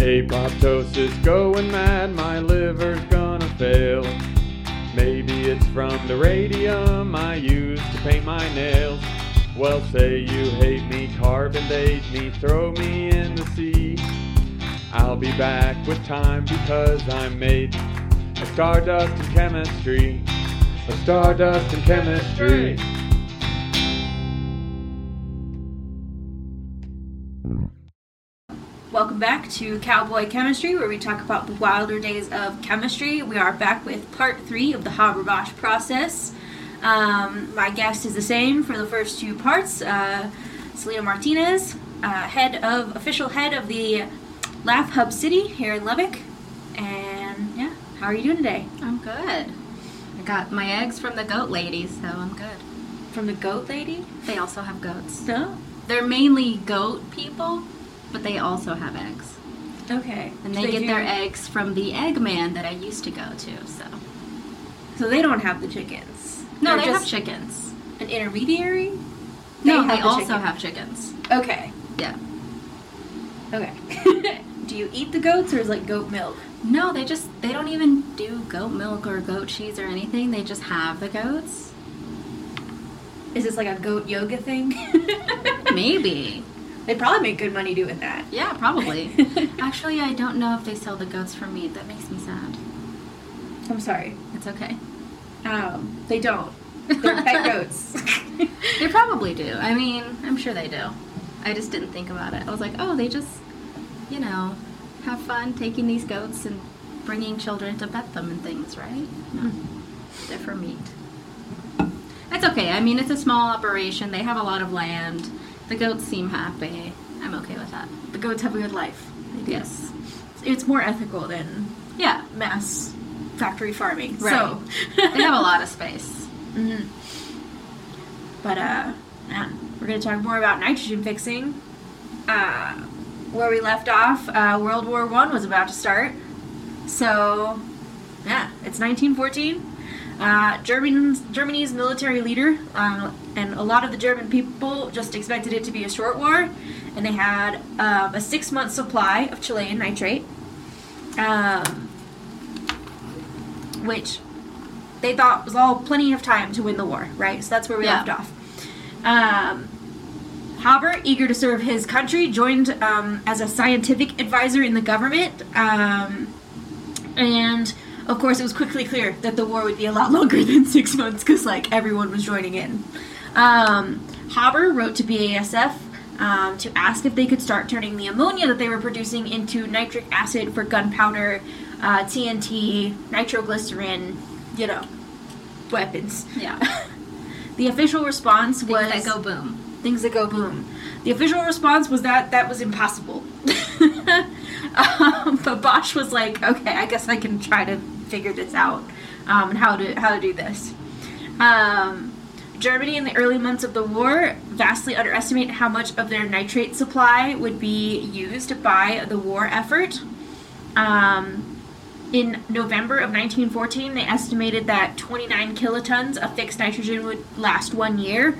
Apoptosis going mad, my liver's gonna fail. Maybe it's from the radium I use to paint my nails. Well, say you hate me, carbon date me, throw me in the sea. I'll be back with time because I'm made of stardust and chemistry. Of stardust and chemistry. Welcome back to Cowboy Chemistry, where we talk about the wilder days of chemistry. We are back with part three of the Haber-Bosch process. Um, my guest is the same for the first two parts. Uh, Selena Martinez, uh, head of official head of the Laugh Hub City here in Lubbock. And yeah, how are you doing today? I'm good. I got my eggs from the goat lady, so I'm good. From the Goat Lady? They also have goats. No. They're mainly goat people, but they also have eggs. Okay. And So they get do- their eggs from the Eggman that I used to go to, so. So they don't have the chickens. No, They're they have chickens. an intermediary. no, they the also chicken. have chickens. Okay. Yeah. Okay. do you eat the goats or is it like goat milk? No, they just, they don't even do goat milk or goat cheese or anything. They just have the goats. Is this like a goat yoga thing? Maybe. They probably make good money doing that. Yeah, probably. Actually, I don't know if they sell the goats for meat. That makes me sad. I'm sorry. It's okay. Um, they don't. They're pet goats. They probably do. I mean, I'm sure they do. I just didn't think about it. I was like, oh, they just, you know, have fun taking these goats and bringing children to pet them and things, right? No. They're for meat. That's okay. I mean, it's a small operation. They have a lot of land. The goats seem happy. I'm okay with that. the goats have a good life. Yes. It's more ethical than Yeah. mass factory farming. Right. So They have a lot of space. Mhm. But uh, man, we're gonna talk more about nitrogen fixing. Uh, where we left off, uh, World War One was about to start. So, yeah, it's 1914. Uh, Germany's, Germany's military leader um, and a lot of the German people just expected it to be a short war, and they had um, a six-month supply of Chilean nitrate, um, which they thought was all plenty of time to win the war, right? So that's where we Yeah. left off. Um, Haber, eager to serve his country, joined um, as a scientific advisor in the government. Um, and of course, it was quickly clear that the war would be a lot longer than six months because, like, everyone was joining in. Um, Haber wrote to BASF um, to ask if they could start turning the ammonia that they were producing into nitric acid for gunpowder, uh, TNT, nitroglycerin, you know, weapons. Yeah. The official response Things was that go boom. things that go boom. The official response was that that was impossible. um, but Bosch was like, okay, I guess I can try to figure this out um, and how to how to do this. Um, Germany in the early months of the war vastly underestimated how much of their nitrate supply would be used by the war effort. Um, in November of 1914, they estimated that 29 kilotons of fixed nitrogen would last one year.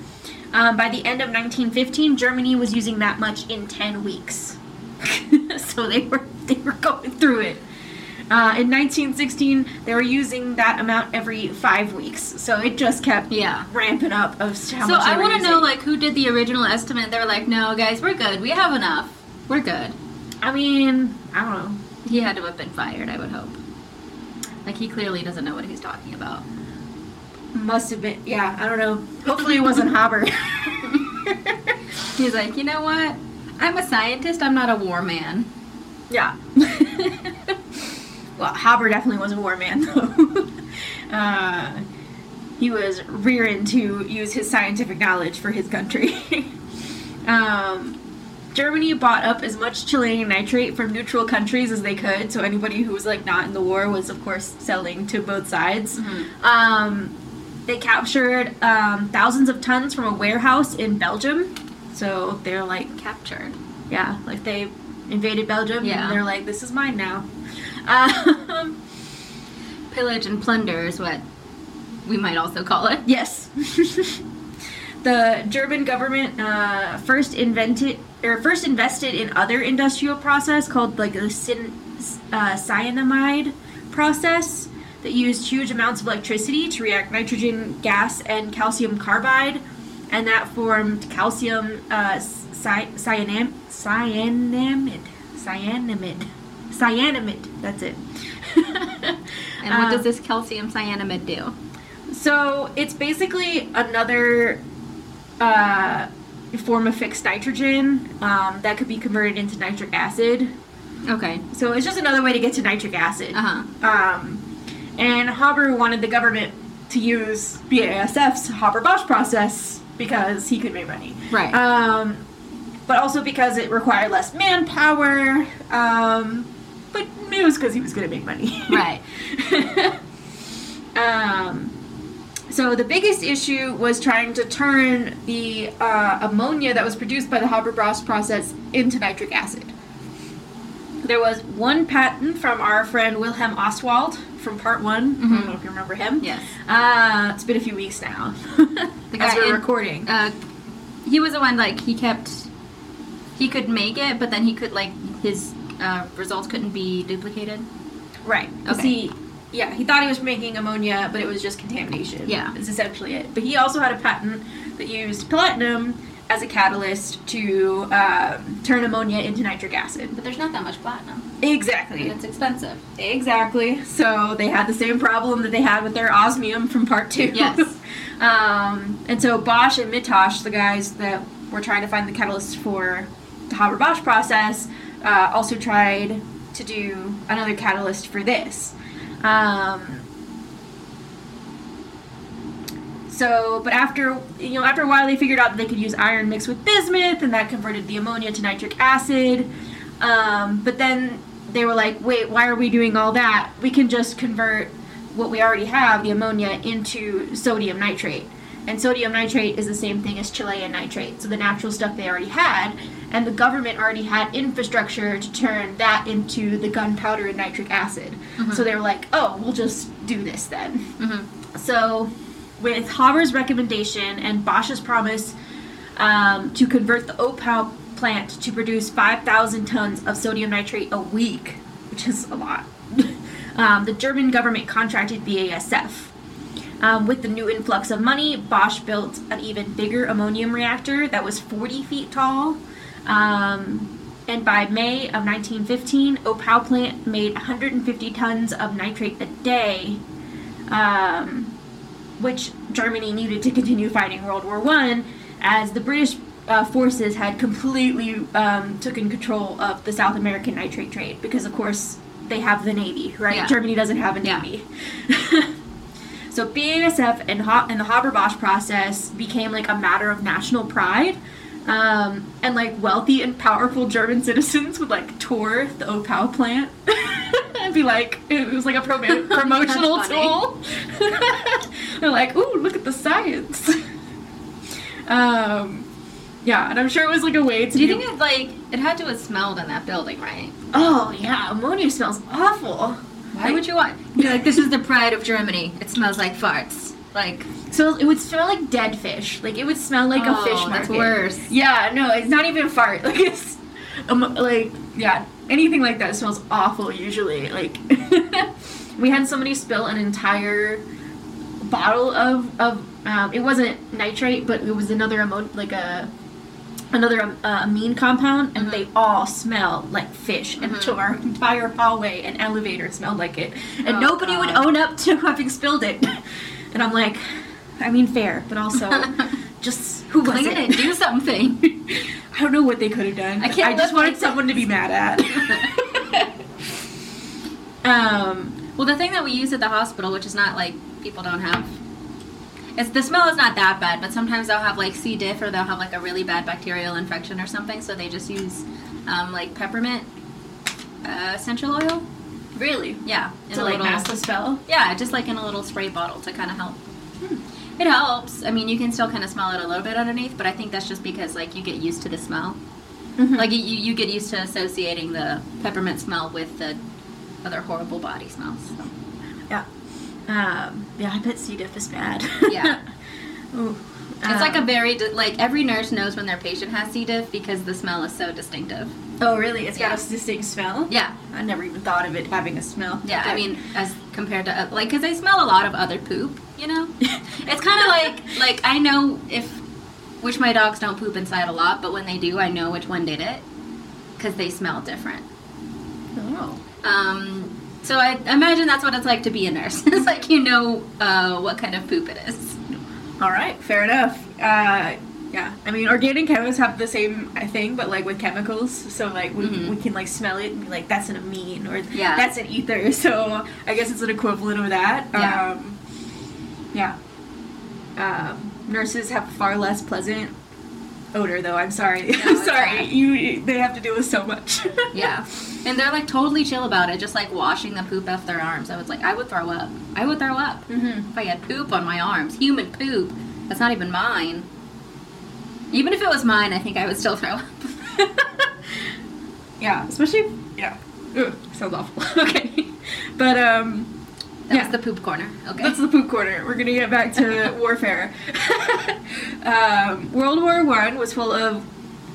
Um, by the end of 1915, Germany was using that much in 10 weeks. so they were they were going through it. Uh, in 1916, they were using that amount every five weeks. So it just kept Yeah. ramping up of how So much they I want to know, like, who did the original estimate? They were like, no, guys, we're good. We have enough. We're good. I mean, I don't know. He had to have been fired, I would hope. Like, he clearly doesn't know what he's talking about. Must have been. Yeah, I don't know. Hopefully it wasn't Haber. He's like, you know what? I'm a scientist, I'm not a war man. Yeah. well, Haber definitely was a war man, though. uh, he was rearing to use his scientific knowledge for his country. um, Germany bought up as much Chilean nitrate from neutral countries as they could, so anybody who was like not in the war was, of course, selling to both sides. Um, they captured um, thousands of tons from a warehouse in Belgium. So they're like Captured. yeah, like they invaded Belgium Yeah. and they're like, this is mine now. Um, Pillage and plunder is what we might also call it. yes. the German government uh, first invented or first invested in other industrial process called like the uh, cyanamide process that used huge amounts of electricity to react nitrogen gas and calcium carbide, and that formed calcium uh, cy- cyanam- cyanamide. Cyanamide. Cyanamide. That's it. And what does this calcium cyanamide do? So it's basically another uh, form of fixed nitrogen um, that could be converted into nitric acid. Okay. So it's just another way to get to nitric acid. Uh huh. Um, and Haber wanted the government to use BASF's Haber-Bosch process because he could make money. Right. Um, but also because it required less manpower. Um, but it was because he was going to make money. Right. um, so the biggest issue was trying to turn the uh, ammonia that was produced by the Haber-Bosch process into nitric acid. There was one patent from our friend Wilhelm Ostwald from part one. I don't know if you remember him. Yes. Uh, it's been a few weeks now. The as guy we're in- recording. Uh, he was the one like he kept. He could make it, but then he could like his uh, results couldn't be duplicated. Right. Okay. He, yeah, he thought he was making ammonia, but it was just contamination. Yeah. Is essentially it. But he also had a patent that used platinum as a catalyst to um, turn ammonia into nitric acid. But there's not that much platinum, Exactly. and it's expensive. Exactly. So they had the same problem that they had with their osmium from part two. Yes. um, and so Bosch and Mittasch, the guys that were trying to find the catalyst for the Haber-Bosch process, uh, also tried to do another catalyst for this. Um, so, but after you know, after a while, they figured out they could use iron mixed with bismuth, and that converted the ammonia to nitric acid. Um, but then they were like, wait, why are we doing all that? We can just convert what we already have, the ammonia, into sodium nitrate. And sodium nitrate is the same thing as Chilean nitrate, so the natural stuff they already had. And the government already had infrastructure to turn that into the gunpowder and nitric acid. So they were like, oh, we'll just do this then. Mm-hmm. So, with Haber's recommendation and Bosch's promise um, to convert the Oppau plant to produce 5,000 tons of sodium nitrate a week, which is a lot, um, the German government contracted BASF. Um, with the new influx of money, Bosch built an even bigger ammonium reactor that was 40 feet tall. Um, and by May of 1915, Oppau plant made 150 tons of nitrate a day, um, which Germany needed to continue fighting World War One, as the British uh, forces had completely um, taken control of the South American nitrate trade because, of course, they have the navy, right? Yeah. Germany doesn't have a Yeah. navy. so BASF and, ha- and the Haber-Bosch process became like a matter of national pride. Um, and like wealthy and powerful German citizens would like tour the Oppau plant and be like, it was like a promo- promotional tool. They're like, ooh, look at the science. um, yeah, and I'm sure it was like a way to. Do you think it like it had to have smelled in that building, right? Oh yeah, ammonia smells awful. Why would you want? You're like, this is the pride of Germany. It smells like farts. Like, So it would smell like dead fish. Like it would smell like a Oh, fish that's market. worse. Yeah, no, it's not even fart. Like it's, um, like yeah, anything like that smells awful. Usually, like we had somebody spill an entire bottle of of um, it wasn't nitrate, but it was another ammo like a another um, uh, amine compound, and they all smell like fish. And so our entire hallway and elevator smelled like it, and Oh, nobody would own up to having spilled it. And I'm like, I mean, fair, but also just who was clean it? it, do something. I don't know what they could have done. I can't I just wanted someone to be mad at. um, well, the thing that we use at the hospital, which is not like people don't have. It's, the smell is not that bad, but sometimes they'll have like C. diff or they'll have like a really bad bacterial infection or something, so they just use um, like peppermint uh, essential oil. Really, Yeah, in to a like little- mask the spell. Yeah, just like in a little spray bottle to kind of help. It helps. I mean, you can still kind of smell it a little bit underneath, but I think that's just because like you get used to the smell. Like you, you get used to associating the peppermint smell with the other horrible body smells. So. Yeah. Um, yeah, I bet C. diff is bad. Yeah. Ooh. It's like a Um, very like every nurse knows when their patient has C. diff because the smell is so distinctive. oh really? It's got a distinct smell. Yeah, I never even thought of it having a smell. yeah. I mean, as compared to like, because I smell a lot of other poop. You know, it's kind of like like I know if which my dogs don't poop inside a lot, but when they do, I know which one did it because they smell different. oh. Um, so I imagine that's what it's like to be a nurse. it's like you know uh, what kind of poop it is. All right, fair enough. Uh, yeah, I mean, organic chemists have the same thing, but like with chemicals. So like we, Mhm. we can like smell it and be like, that's an amine or Yeah. that's an ether. So I guess it's an equivalent of that. Yeah. Um, yeah. Um, nurses have far less pleasant odor, though. I'm sorry. I'm sorry. bad. You they have to deal with so much. Yeah, and they're like totally chill about it, just like washing the poop off their arms. I was like, I would throw up. I would throw up hmm if I had poop on my arms. Human poop. That's not even mine. Even if it was mine, I think I would still throw up. Yeah, especially yeah. Ugh, sounds awful. okay, but um. That's Yeah. the poop corner. Okay. That's the poop corner. We're gonna get back to warfare. Um, World War One was full of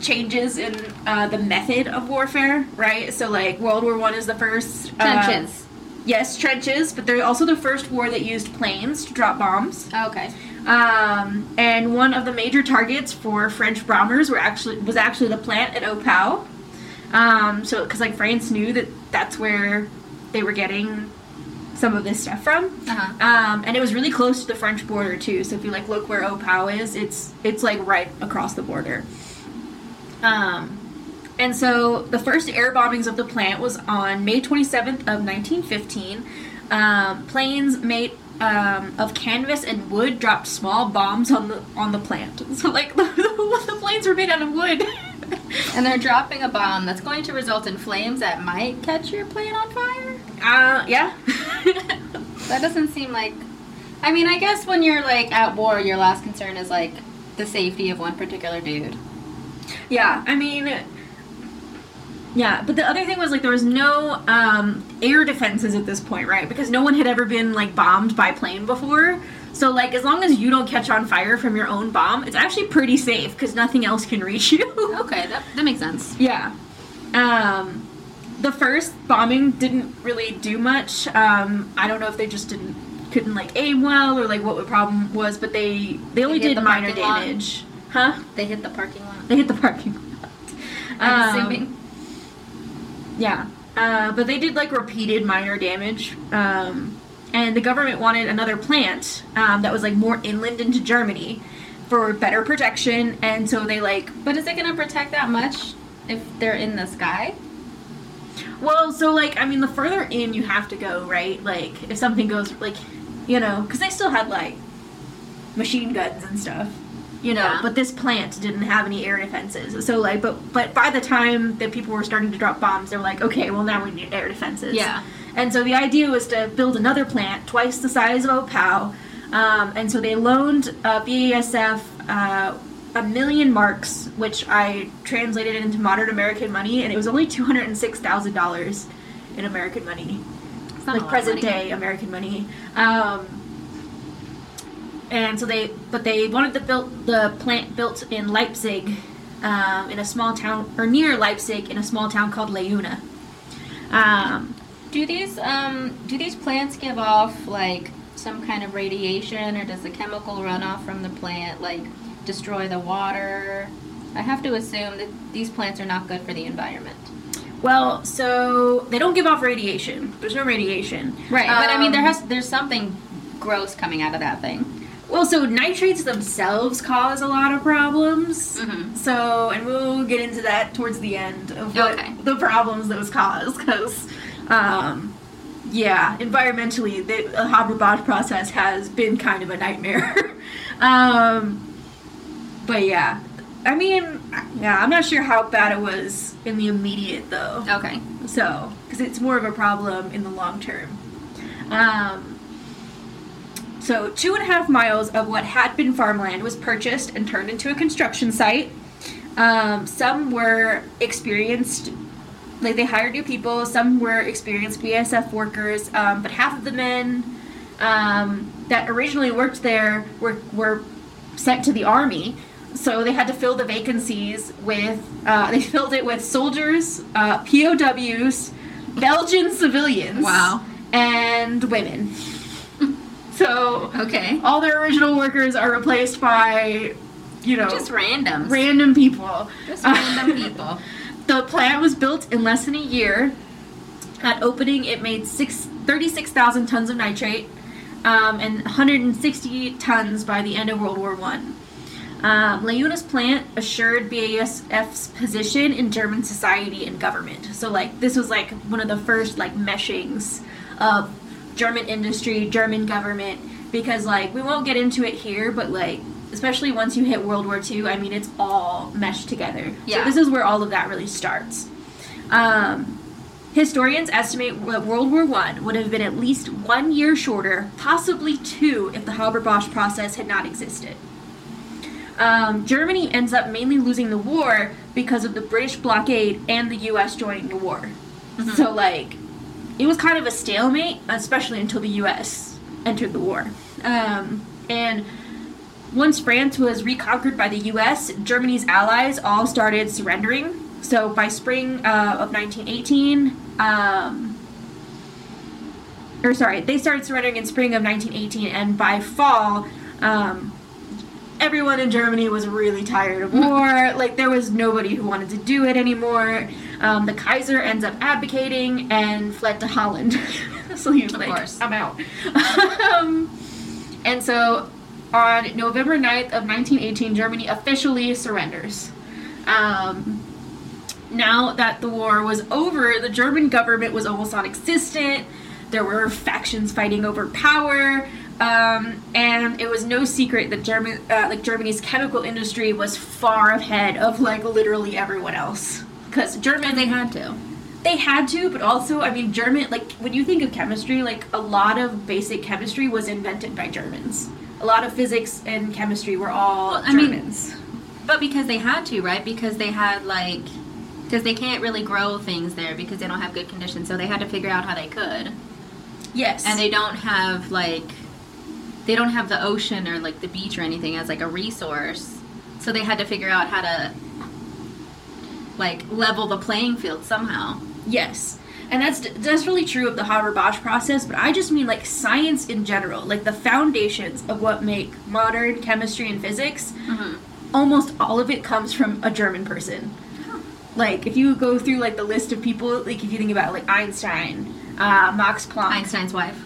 changes in uh, the method of warfare, right? So, like World War One is the first uh, Trenches. yes, trenches, but they're also the first war that used planes to drop bombs. okay. Um, and one of the major targets for French bombers were actually was actually the plant at Oppau. Um, so, because like France knew that that's where they were getting some of this stuff from. Uh-huh. Um, and it was really close to the French border too. So if you like look where Oppau is, it's it's like right across the border. Um, and so the first air bombings of the plant was on May 27th of 1915. Um, planes made um, of canvas and wood dropped small bombs on the on the plant. So like the, the planes were made out of wood. And they're dropping a bomb that's going to result in flames that might catch your plant on fire. uh, yeah. That doesn't seem like. I mean, I guess when you're like at war, your last concern is like the safety of one particular dude. Yeah, I mean, yeah, but the other thing was like there was no um, air defenses at this point, right? Because no one had ever been like bombed by plane before. So like as long as you don't catch on fire from your own bomb, it's actually pretty safe because nothing else can reach you. Okay, that, that makes sense. yeah. Um, the first bombing didn't really do much. Um, I don't know if they just didn't couldn't like aim well or like what the problem was, but they they only hit did the minor lot? damage. Huh? They hit the parking lot. They hit the parking lot. I'm Um, assuming. Yeah. Uh, but they did like repeated minor damage. Um, and the government wanted another plant um, that was like more inland into Germany for better protection. And so they like, But is it going to protect that much if they're in the sky? well, so like, I mean, the further in you have to go, right? Like, if something goes, like, you know, because they still had like machine guns and stuff. You know, Yeah. but this plant didn't have any air defenses. So like, but but by the time that people were starting to drop bombs, they were like, okay, well now we need air defenses. Yeah. And so the idea was to build another plant twice the size of Oppau. Um, and so they loaned uh, BASF uh, a million marks, which I translated into modern American money, and it was only two hundred and six thousand dollars in American money, It's not a like present day American money. Um, and so they, but they wanted to build the plant built in Leipzig, um, in a small town or near Leipzig, in a small town called Leuna. Um, Do these um do these plants give off like some kind of radiation, or does the chemical runoff from the plant like destroy the water? I have to assume that these plants are not good for the environment. Well, so they don't give off radiation. There's no radiation. Right, but I mean there Um, has there's something gross coming out of that thing. Well, so nitrates themselves cause a lot of problems. Mhm. So, and we'll get into that towards the end of what Okay. the problems those cause, because, um, yeah, environmentally, the, the Haber-Bosch process has been kind of a nightmare. um, but yeah, I mean, yeah, I'm not sure how bad it was in the immediate though. Okay. So, because it's more of a problem in the long term. Um, so, two and a half miles of what had been farmland was purchased and turned into a construction site. Um, some were experienced, like they hired new people. Some were experienced BSF workers, um, but half of the men um, that originally worked there were were sent to the army. So they had to fill the vacancies with. Uh, they filled it with soldiers, uh, POWs, Belgian civilians, Wow. and women. So Okay. all their original workers are replaced by, you know, Just random. random people. Just random people. The plant was built in less than a year. At opening, it made six, 36,000 tons of nitrate um, and 160 tons by the end of World War One. Um, Leuna's plant assured BASF's position in German society and government. So, like, this was like one of the first like meshings of German industry, German government, because like we won't get into it here, but like especially once you hit World War II, I mean it's all meshed together. Yeah. So this is where all of that really starts. Um, historians estimate that World War One would have been at least one year shorter, possibly two, if the Haber-Bosch process had not existed. Um, Germany ends up mainly losing the war because of the British blockade and the U.S. joining the war. So like, it was kind of a stalemate, especially until the U.S. entered the war. Um, and once France was reconquered by the U.S., Germany's allies all started surrendering. So by spring uh, of 1918, um, or sorry, they started surrendering in spring of 1918, and by fall, um, everyone in Germany was really tired of war. Like there was nobody who wanted to do it anymore. Um, the Kaiser ends up abdicating and fled to Holland. so he was Of like, course. "I'm out." um, and so on November 9th of 1918, Germany officially surrenders. Um, now that the war was over, the German government was almost non-existent. There were factions fighting over power, um, and it was no secret that German, uh, like Germany's chemical industry, was far ahead of like literally everyone else. Because German, They had to. they had to, but also, I mean, German, like, when you think of chemistry, like, a lot of basic chemistry was invented by Germans. A lot of physics and chemistry were all Well, I mean- Germans. But because they had to, right? Because they had like, because they can't really grow things there because they don't have good conditions. So they had to figure out how they could, yes. and they don't have like, they don't have the ocean or like the beach or anything as like a resource. So they had to figure out how to like level the playing field somehow. Yes. And that's that's really true of the Haber-Bosch process, but I just mean like science in general, like the foundations of what make modern chemistry and physics. Almost all of it comes from a German person. Like if you go through like the list of people, like if you think about like Einstein, uh, Max Planck, Einstein's wife.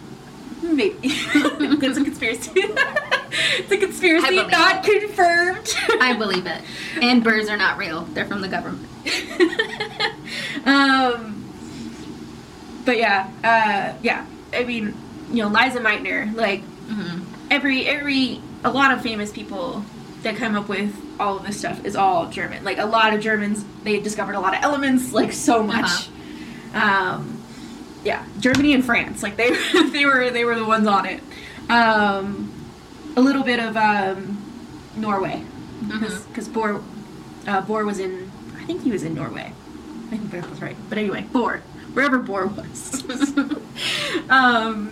Maybe it's a conspiracy. it's a conspiracy, not confirmed. I believe it. And birds are not real. They're from the government. um, but yeah, uh, yeah. I mean, you know, Lise Meitner, like hmm every every a lot of famous people that come up with all of this stuff is all German. Like a lot of Germans, they discovered a lot of elements, like so much. Um, yeah, Germany and France, like they they were they were the ones on it. Um, a little bit of um, Norway, because Mhm. Bohr uh, Bohr was in I think he was in Norway. I think that was right. But anyway, Bohr, wherever Bohr was. um,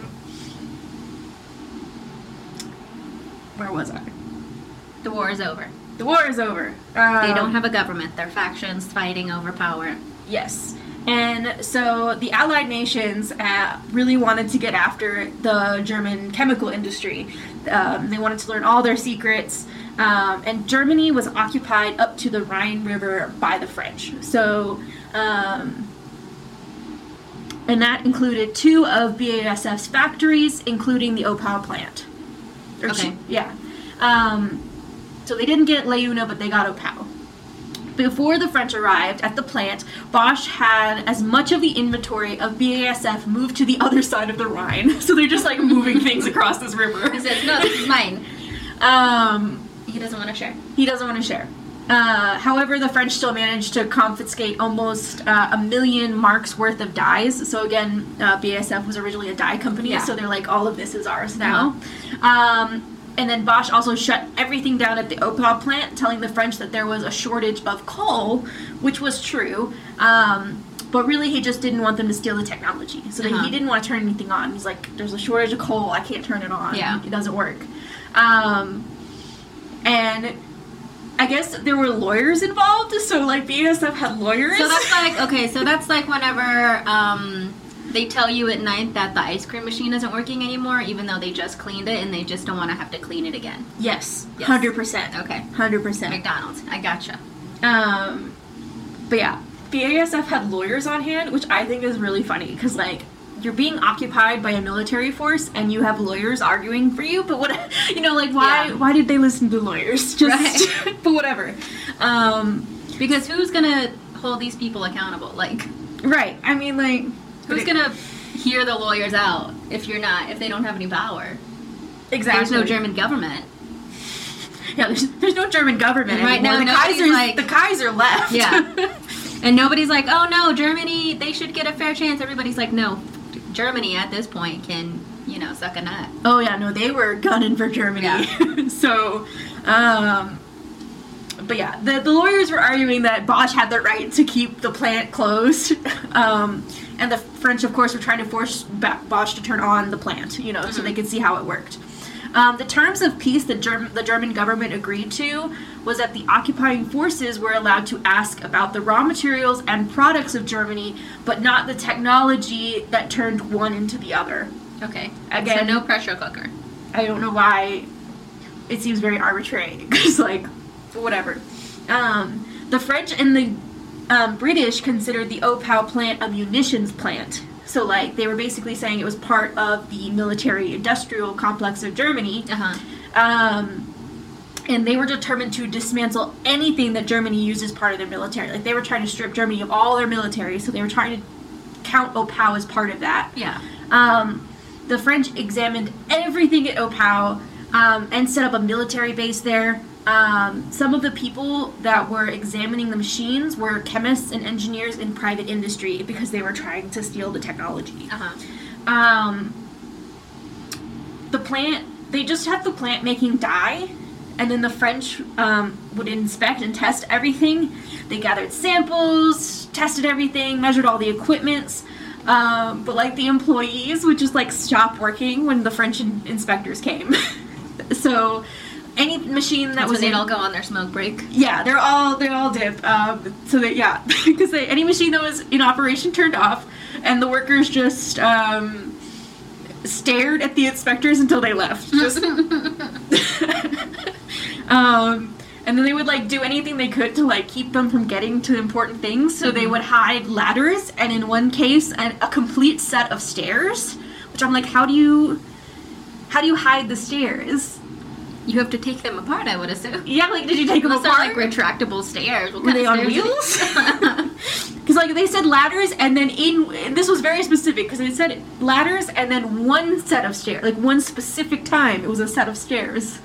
where was I? The war is over. The war is over. They Um, don't have a government. They're factions fighting over power. Yes. And so the Allied nations uh, really wanted to get after the German chemical industry. Um, they wanted to learn all their secrets. Um, and Germany was occupied up to the Rhine River by the French. So, um, and that included two of BASF's factories, including the Oppau plant. Or Okay. two- yeah. Um, so they didn't get Leuna, but they got Oppau. Before the French arrived at the plant, Bosch had as much of the inventory of BASF moved to the other side of the Rhine. So they're just like moving things across this river. He says, "No, this is mine." Um, He doesn't want to share. he doesn't want to share. Uh, however, the French still managed to confiscate almost uh, a million marks worth of dyes. So again, uh, BASF was originally a dye company, Yeah. so they're like, all of this is ours now. Um, and then Bosch also shut everything down at the Oppau plant, telling the French that there was a shortage of coal, which was true. Um, but really, he just didn't want them to steal the technology. So Uh-huh. he didn't want to turn anything on. He's like, there's a shortage of coal, I can't turn it on. Yeah. It doesn't work. Um, and I guess there were lawyers involved, so like BASF had lawyers. So that's like okay. So that's like whenever um, they tell you at night that the ice cream machine isn't working anymore, even though they just cleaned it and they just don't want to have to clean it again. yes, Yes. hundred percent. Okay. Hundred percent. McDonald's. I gotcha. Um, but yeah, BASF had lawyers on hand, which I think is really funny because like you're being occupied by a military force and you have lawyers arguing for you. But what you know, like why Yeah. why did they listen to lawyers? Just but whatever. Um, Because who's gonna hold these people accountable? Like, right. I mean, like who's gonna hear the lawyers out if you're not if they don't have any power? exactly? There's no German government. Yeah, there's, there's no German government right anymore. now, the Kaiser's like- the Kaiser left. Yeah. And nobody's like, oh no, Germany, they should get a fair chance. Everybody's like, no, Germany at this point can, you know, suck a nut. Oh yeah, no, they were gunning for Germany. Yeah. so, um, but yeah, the the lawyers were arguing that Bosch had the right to keep the plant closed, um, and the French, of course, were trying to force Ba- Bosch to turn on the plant, you know, so they could see how it worked. Um, the terms of peace that Germ- the German government agreed to was that the occupying forces were allowed to ask about the raw materials and products of Germany, but not the technology that turned one into the other. Okay. Again- so no pressure cooker. I don't know why it seems very arbitrary because like whatever. Um, the French and the um, British considered the Oppau plant a munitions plant. So like they were basically saying it was part of the military industrial complex of Germany. Uh huh. Um, and they were determined to dismantle anything that Germany used as part of their military. Like they were trying to strip Germany of all their military, so they were trying to count Oppau as part of that. Yeah. Um, the French examined everything at Oppau um, and set up a military base there. Um, some of the people that were examining the machines were chemists and engineers in private industry because they were trying to steal the technology. Uh huh. Um, the plant, they just had the plant making dye, and then the French um, would inspect and test everything. They gathered samples, tested everything, measured all the equipments. Um, but like the employees would just like stop working when the French in- inspectors came. so any machine that That's was when they'd in- all go on their smoke break. yeah, they're all they all dip. Um, so that yeah, because any machine that was in operation turned off, and the workers just um, stared at the inspectors until they left. Just um, and then they would like do anything they could to like keep them from getting to important things. So they would hide ladders, and in one case, a complete set of stairs. Which I'm like, how do you, how do you hide the stairs? You have to take them apart, I would assume. Yeah, like did you take them Those apart? are like retractable stairs. What Were they on wheels? Because like they said ladders, and then in this was very specific because they said ladders, and then one set of stairs, like one specific time, it was a set of stairs.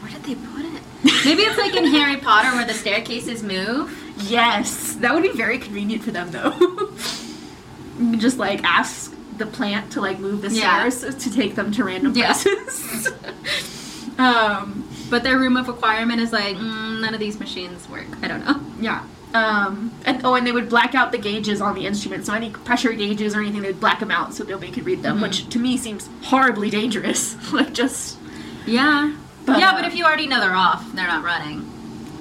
Where did they put it? Maybe it's like in Harry Potter where the staircases move. Yes, that would be very convenient for them though. you just like ask the plant to like move the Yeah. stairs to take them to random Yeah. Um, But their room of requirement is like, mm, none of these machines work. I don't know. Yeah. Um, and oh, and they would black out the gauges on the instrument. So any pressure gauges or anything, they'd black them out so nobody could read them, Mhm. which to me seems horribly dangerous. like just Yeah. But, yeah, uh, but if you already know they're off, they're not running.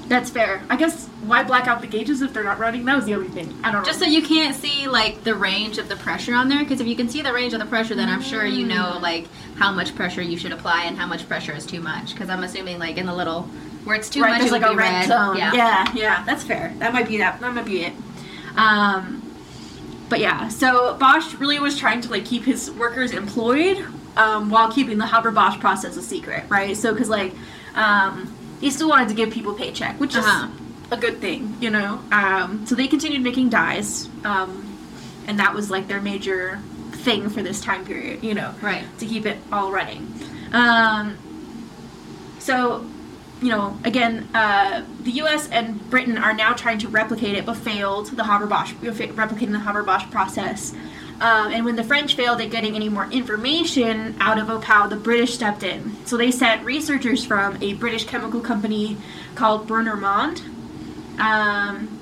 that's fair. I guess why black out the gauges if they're not running? That was the only thing. I don't know. Just so you can't see like the range of the pressure on there, because if you can see the range of the pressure, then I'm sure you know like how much pressure you should apply and how much pressure is too much. Because I'm assuming like in the little where it's too right, much, there's it like would a be red, zone. Yeah. yeah, yeah, that's fair. That might be that. That might be it. Um, but yeah, so Bosch really was trying to like keep his workers employed um, while keeping the Haber Bosch process a secret, right? So because like um, he still wanted to give people paycheck, which Uh-huh. is a good thing, you know. Um, so they continued making dyes, um, and that was like their major thing for this time period, you know Right. to keep it all running. Um, so, you know, again, uh, the U.S. and Britain are now trying to replicate it, but failed the Haber-Bosch replicating the Haber-Bosch process. Um, and when the French failed at getting any more information out of Oppau, the British stepped in. So they sent researchers from a British chemical company called Brunner Mond. Um,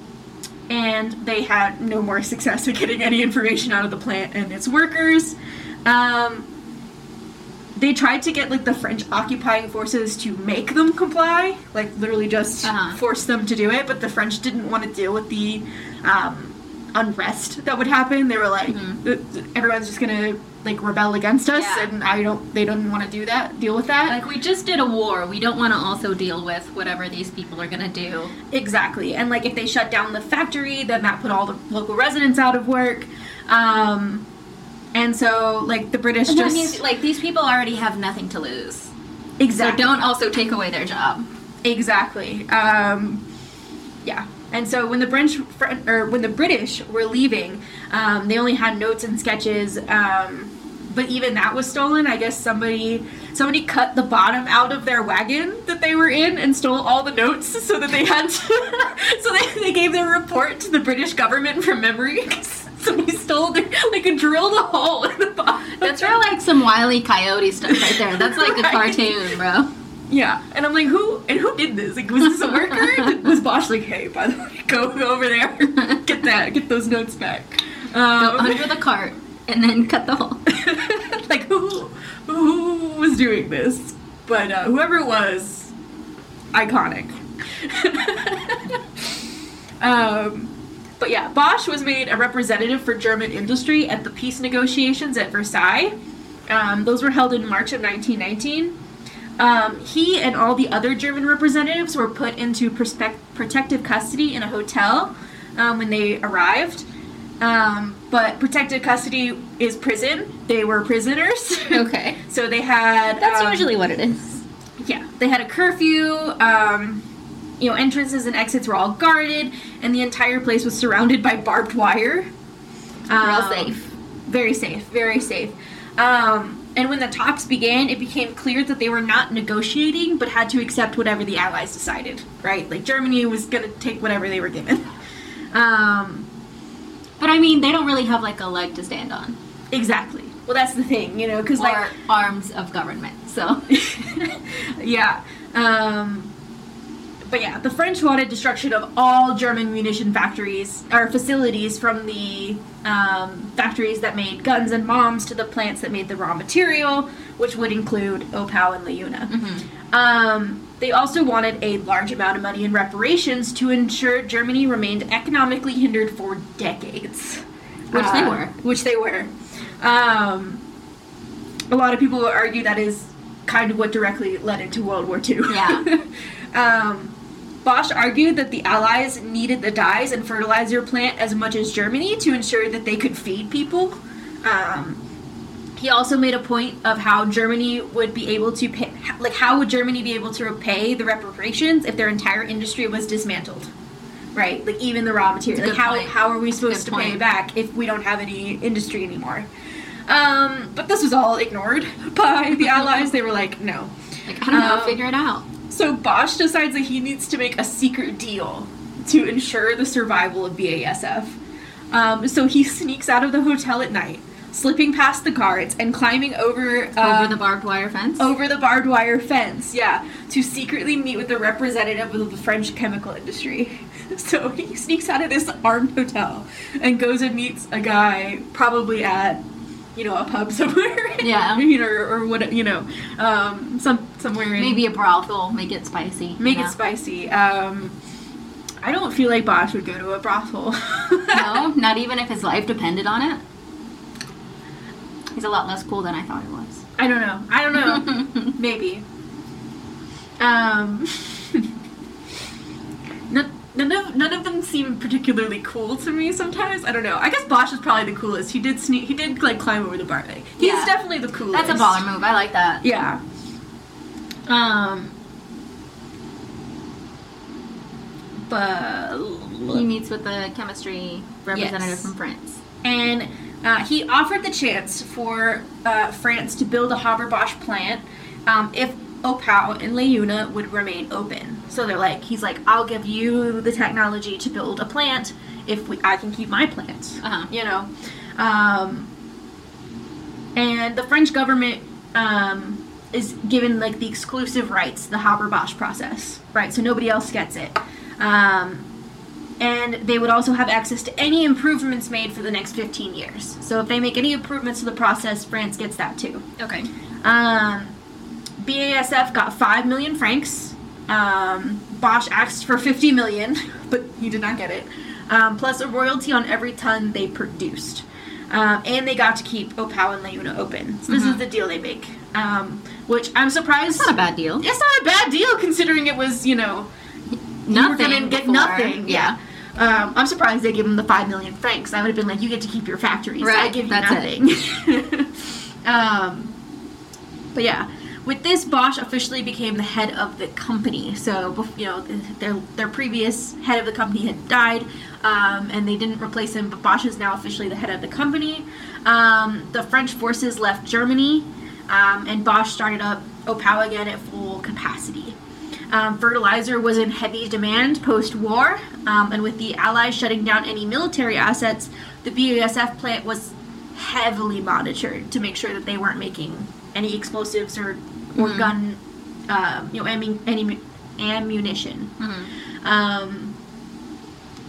and they had no more success with getting any information out of the plant and its workers. Um, they tried to get like the French occupying forces to make them comply, like literally just Uh-huh. force them to do it. But the French didn't want to deal with the um, unrest that would happen. They were like, "Uh, everyone's just gonna like rebel against us, Yeah. and I don't. They don't want to do that. Deal with that. Like we just did a war. We don't want to also deal with whatever these people are gonna do. Exactly. And like if they shut down the factory, then that put all the local residents out of work. Um, and so like the British And just means like these people already have nothing to lose. exactly So don't also take away their job. exactly. Um, yeah. And so when the Fr- or when the British were leaving, um, they only had notes and sketches. Um, but even that was stolen. I guess somebody somebody cut the bottom out of their wagon that they were in and stole all the notes so that they had to, so they, they gave their report to the British government from memory. Somebody stole their like drilled a hole in the bottom. That's real like some wily coyote stuff right there. That's like a cartoon, bro. Yeah, and I'm like, who and who did this? Like, was this a worker? was Bosch like, hey, by the way, go, go over there, get that, get those notes back. Go Um, under the cart and then cut the hole. like, who, who was doing this? But uh, whoever it was, iconic. um, but yeah, Bosch was made a representative for German industry at the peace negotiations at Versailles. Um, those were held in March of 1919. Um, he and all the other German representatives were put into perspec- protective custody in a hotel um, when they arrived. Um, but protective custody is prison. They were prisoners. Okay. so they had. That's um, usually what it is. yeah, they had a curfew. Um, you know, entrances and exits were all guarded, and the entire place was surrounded by barbed wire. Real Um, safe. Very safe. Very safe. Um, and when the talks began, it became clear that they were not negotiating, but had to accept whatever the Allies decided. Right? Like Germany was going to take whatever they were given. Um, But I mean, they don't really have like a leg to stand on. exactly. Well, that's the thing, you know, because like arms of government. So yeah. Um, but yeah, the French wanted destruction of all German munition factories or facilities from the um, factories that made guns and bombs to the plants that made the raw material, which would include Oppau and Leuna. Um, they also wanted a large amount of money in reparations to ensure Germany remained economically hindered for decades. Which they Uh, were. Which they were. Um, a lot of people argue that is kind of what directly led into World War II. Yeah. um, Bosch argued that the Allies needed the dyes and fertilizer plant as much as Germany to ensure that they could feed people. Um, he also made a point of how Germany would be able to pay, like how would Germany be able to repay the reparations if their entire industry was dismantled, right? Like even the raw material. Like how point. how are we supposed to pay back if we don't have any industry anymore? Um, but this was all ignored by the Allies. They were like, no. like I don't know, Um, figure it out. So Bosch decides that he needs to make a secret deal to ensure the survival of BASF. Um, so he sneaks out of the hotel at night, slipping past the guards and climbing over uh, Over the barbed wire fence. over the barbed wire fence. Yeah, to secretly meet with the representative of the French chemical industry. So he sneaks out of this armed hotel and goes and meets a guy, probably at you know a pub somewhere. Yeah. you know, or, or what you know, um, some somewhere in Maybe a brothel, make it spicy. Make know? it spicy. Um, I don't feel like Bosch would go to a brothel. No, not even if his life depended on it. He's a lot less cool than I thought he was. I don't know. I don't know. Maybe. Um, none, none of none of them seem particularly cool to me. Sometimes I don't know. I guess Bosch is probably the coolest. He did sneak. He did like climb over the bar. Like, he's Yeah. definitely the coolest. That's a baller move. I like that. Yeah. Um. But He meets with the chemistry representative Yes. from France. and uh, he offered the chance for uh, France to build a Haber-Bosch plant um, if Oppau and Leuna would remain open. So they're like, he's like, I'll give you the technology to build a plant if we, I can keep my plant. Uh-huh. You know, um, and the French government um, is given like the exclusive rights, the Haber-Bosch process, right? So nobody else gets it. Um, and they would also have access to any improvements made for the next 15 years. So if they make any improvements to the process, France gets that too. Okay. Um, BASF got 5 million francs. Um, Bosch asked for 50 million, but he did not get it. Um, plus a royalty on every ton they produced. Um, and they got to keep Oppau and Leuna open. So this is the deal they make. Um, which I'm surprised. It's not a bad deal. It's not a bad deal considering it was, you know, you were gonna get before. nothing. Yeah. Um, I'm surprised they gave him the five million francs. I would have been like, you get to keep your factories. I give you nothing. um, but yeah, with this, Bosch officially became the head of the company. So you know, their their previous head of the company had died, um, and they didn't replace him. But Bosch is now officially the head of the company. Um, the French forces left Germany, um, and Bosch started up Oppau again at full capacity. Um, fertilizer was in heavy demand post war, um, and with the Allies shutting down any military assets, the BASF plant was heavily monitored to make sure that they weren't making any explosives or, or gun, um, you know, ammu- any ammunition. Um,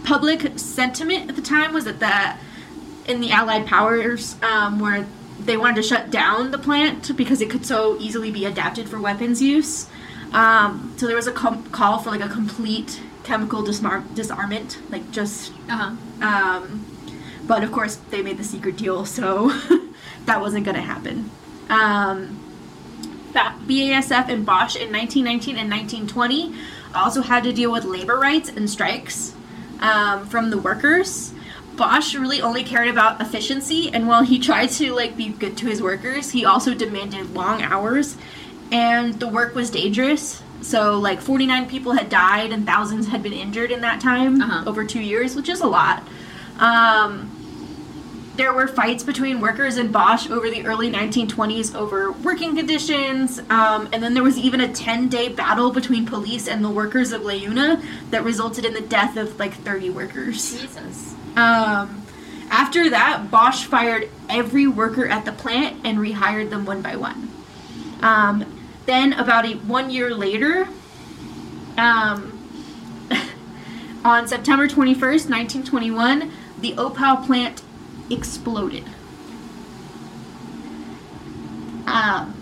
public sentiment at the time was that the in the Allied powers um, where they wanted to shut down the plant because it could so easily be adapted for weapons use. Um, so there was a com- call for like a complete chemical dismar- disarmament, like just. Uh-huh. Um, but of course, they made the secret deal, so that wasn't going to happen. Um, that BASF and Bosch in 1919 and 1920 also had to deal with labor rights and strikes um, from the workers. Bosch really only cared about efficiency, and while he tried to like be good to his workers, he also demanded long hours, and the work was dangerous. So like 49 people had died and thousands had been injured in that time Uh-huh. over two years, which is a lot. Um, there were fights between workers and Bosch over the early 1920s over working conditions, um, and then there was even a 10 day battle between police and the workers of Leuna that resulted in the death of like 30 workers. Jesus. Um, after that, Bosch fired every worker at the plant and rehired them one by one. Um, then, about a one year later, um, on September 21st, 1921, the Oppau plant exploded. Um,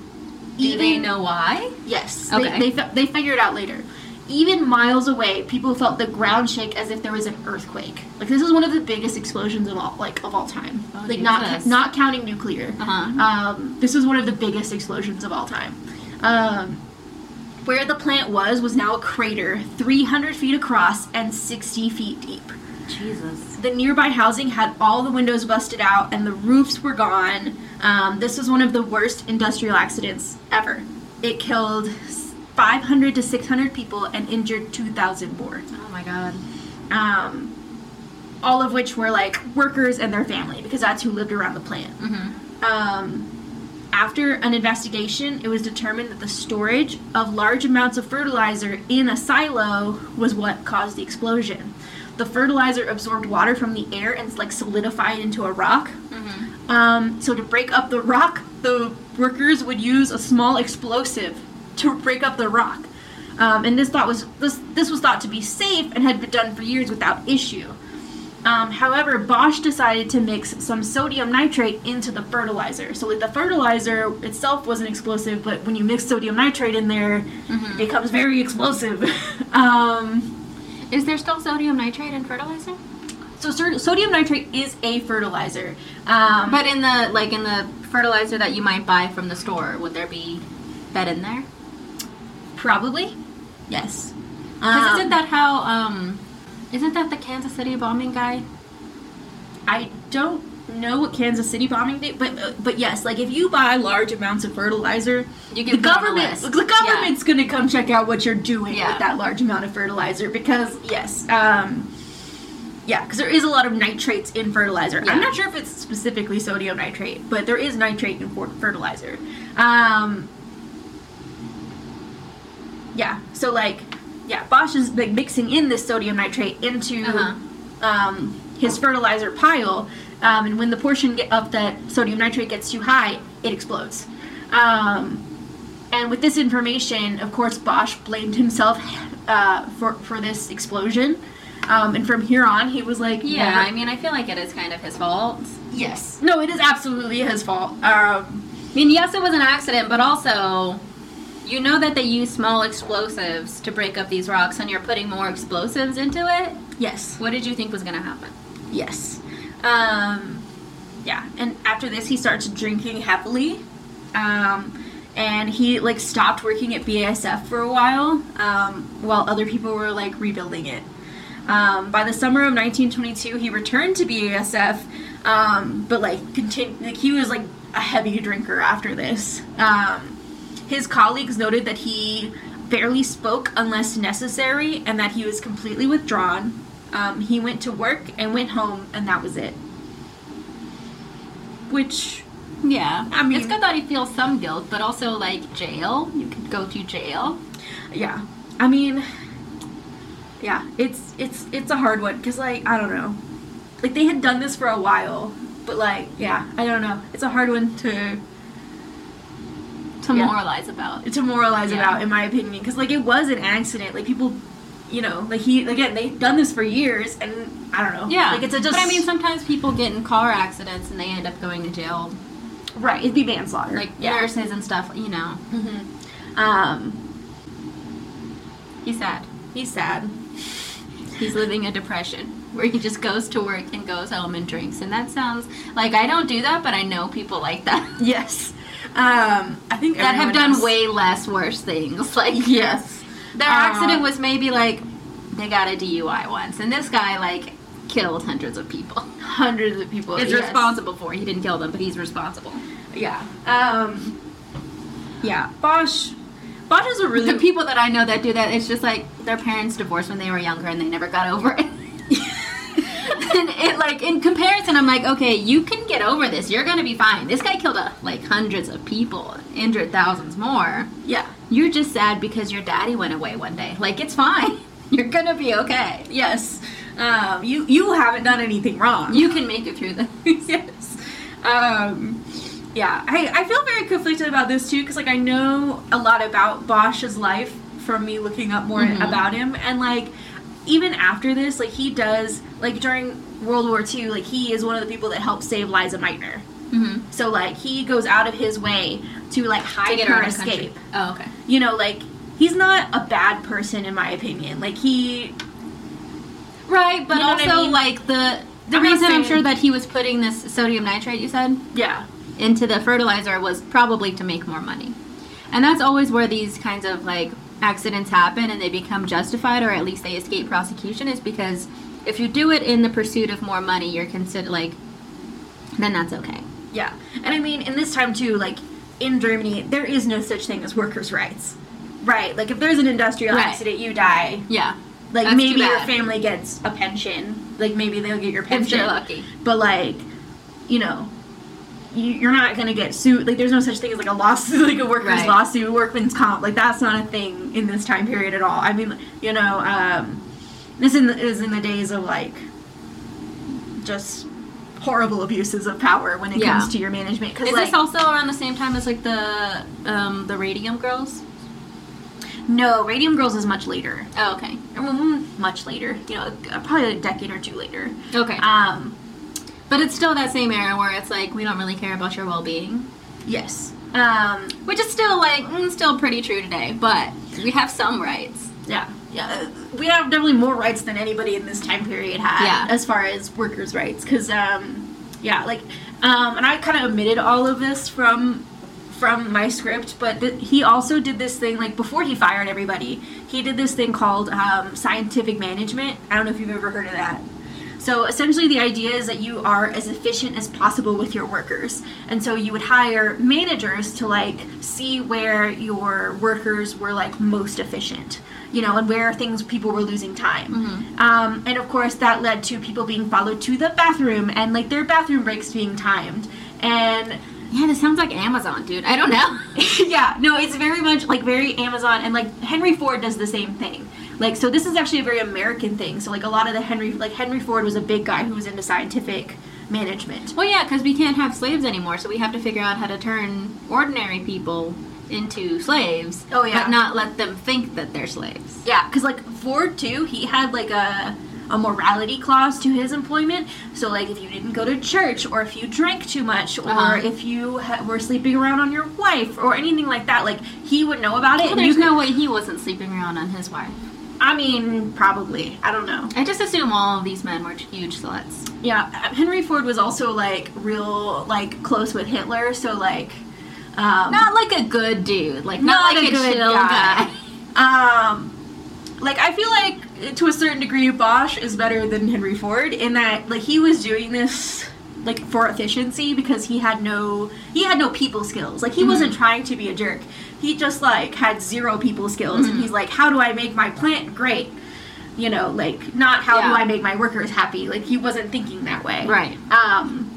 Do they know why? Yes. Okay. They, they, they figured it out later. Even miles away, people felt the ground shake as if there was an earthquake. Like this is one of the biggest explosions of all like of all time. Oh, like not Jesus. not counting nuclear. Uh-huh. Um, this was one of the biggest explosions of all time. Um, where the plant was was now a crater, 300 feet across and 60 feet deep. Jesus. The nearby housing had all the windows busted out and the roofs were gone. Um, this was one of the worst industrial accidents ever. It killed 500 to 600 people and injured 2,000 more. Oh my god. Um, all of which were like workers and their family because that's who lived around the plant. Mm-hmm. Um, after an investigation, it was determined that the storage of large amounts of fertilizer in a silo was what caused the explosion. The fertilizer absorbed water from the air and like solidified into a rock. Mm-hmm. Um, so to break up the rock, the workers would use a small explosive to break up the rock. Um, and this thought was this this was thought to be safe and had been done for years without issue. Um, however, Bosch decided to mix some sodium nitrate into the fertilizer. So like the fertilizer itself wasn't explosive, but when you mix sodium nitrate in there, it becomes very explosive. um, Is there still sodium nitrate in fertilizer? so sod- sodium nitrate is a fertilizer. Um, But in the like in the fertilizer that you might buy from the store, would there be that in there? probably, yes. Because Um, isn't that how um isn't that the Kansas City bombing guy? I don't know what Kansas City bombing did, but but yes, like if you buy large amounts of fertilizer, You get the government list. the government's gonna come check out what you're doing Yeah. with that large amount of fertilizer because yes, um, yeah, because there is a lot of nitrates in fertilizer. Yeah. I'm not sure if it's specifically sodium nitrate, but there is nitrate in fertilizer. Um, yeah, so like yeah, Bosch is like mixing in this sodium nitrate into Uh-huh. um, his fertilizer pile, um, and when the portion of that sodium nitrate gets too high, it explodes. Um, and with this information, of course, Bosch blamed himself uh, for for this explosion. Um, and from here on, he was like, Yeah, never- I mean, I feel like it is kind of his fault. Yes. No, it is absolutely his fault. Um, I mean, yes, it was an accident, but also, you know that they use small explosives to break up these rocks, and you're putting more explosives into it. Yes. What did you think was gonna happen? Yes. Um, yeah. And after this, he starts drinking heavily. Um, and he like stopped working at BASF for a while, um, while other people were like rebuilding it. Um, by the summer of 1922, he returned to BASF, um, but like continu- like he was like a heavy drinker after this. Um, his colleagues noted that he barely spoke unless necessary, and that he was completely withdrawn. Um, he went to work and went home, and that was it. Which, Yeah, I mean- it's good that he feels some guilt, but also like jail. You could go to jail. yeah, I mean, yeah, it's it's it's a hard one because like I don't know, like they had done this for a while, but like yeah, I don't know. It's a hard one to To Yeah. moralize about. to moralize Yeah. about, in my opinion, because like it was an accident. Like people, you know, like he again they've done this for years, and I don't know. Yeah, like it's a just. But I mean, sometimes people get in car accidents and they end up going to jail, right, it'd be manslaughter. like yeah. nurses and stuff. You know, Um, he's sad. he's sad. He's living a depression where he just goes to work and goes home and drinks, and that sounds like I don't do that, but I know people like that Yes. Um, I think that have done has- way less worse things. Like Yes. their Uh, accident was maybe like they got a DUI once, and this guy like killed hundreds of people. Hundreds of people. Is yes. responsible for. He didn't kill them, but he's responsible. Yeah. Um, yeah. Bosch. Bosch is a really The people that I know that do that, it's just like their parents divorced when they were younger and they never got over it. and it like in comparison, I'm like, okay, you can get over this. You're gonna be fine. This guy killed a, like hundreds of people, injured thousands more. Yeah. You're just sad because your daddy went away one day. Like it's fine. You're gonna be okay. Yes. Um, you you haven't done anything wrong. You can make it through this. yes. Um, yeah, I, I feel very conflicted about this too because like I know a lot about Bosch's life from me looking up more Mhm. about him and like even after this like he does like during World War II like he is one of the people that helped save Lise Meitner. Mm-hmm. So like he goes out of his way to like hide her escape. Oh, okay. You know, like he's not a bad person in my opinion. Like he Right, but You know what I also mean? like the the I'm reason I'm sure that he was putting this sodium nitrate, you said, yeah. into the fertilizer was probably to make more money. And that's always where these kinds of like accidents happen and they become justified or at least they escape prosecution is because if you do it in the pursuit of more money, you're considered like then that's okay. Yeah. And I mean, in this time too, like in Germany, there is no such thing as workers' rights. Right. Like if there's an industrial Right. accident, you die. Yeah. Like That's maybe your family gets a pension. Like maybe they'll get your pension. If you're lucky. But like, you know, you're not gonna get sued. Like there's no such thing as like a lawsuit, like a workers' Right. lawsuit, workman's comp. Like that's not a thing in this time period at all. I mean, you know, um, this in the, is in the days of like just horrible abuses of power when it Yeah. comes to your management. Because Is like, this also around the same time as like the um the radium girls? no, Radium Girls is much later. Oh, okay. Mm, Much later, you know, probably a decade or two later. Okay. Um, but it's still that same era where it's like we don't really care about your well-being. yes. Um, Which is still like mm, still pretty true today, but we have some rights. Yeah, yeah. uh, We have definitely more rights than anybody in this time period had, Yeah. as far as workers' rights. Because, um, yeah, like, um, and I kind of omitted all of this from from my script, but th- he also did this thing like before he fired everybody. He did this thing called um, scientific management. I don't know if you've ever heard of that. So essentially, the idea is that you are as efficient as possible with your workers, and so you would hire managers to like see where your workers were like most efficient, you know, and where things people were losing time. Um, and of course, that led to people being followed to the bathroom and like their bathroom breaks being timed, and Yeah, this sounds like Amazon, dude. I don't know. yeah, no, it's very much like very Amazon, and like Henry Ford does the same thing. Like, so this is actually a very American thing. So like a lot of the Henry, like Henry Ford was a big guy who was into scientific management. well, yeah, because we can't have slaves anymore, so we have to figure out how to turn ordinary people into slaves. Oh, yeah. But not let them think that they're slaves. Yeah, because like Ford too, he had like a a morality clause to his employment. So like if you didn't go to church or if you drank too much or Uh-huh. if you ha- were sleeping around on your wife or anything like that, like he would know about it. Well, there's you could- no way he wasn't sleeping around on his wife. I mean, probably. I don't know. I just assume all of these men were huge sluts. Yeah, Henry Ford was also like real like close with Hitler, so like um Not like a good dude, like not, like a, chill guy. Um, like I feel like to a certain degree, Bosch is better than Henry Ford in that like he was doing this like for efficiency because he had no he had no people skills. Like he wasn't trying to be a jerk. He just like had zero people skills, and he's like, how do I make my plant great? You know, like not how do I make my workers happy. Like he wasn't thinking that way. Right. Um,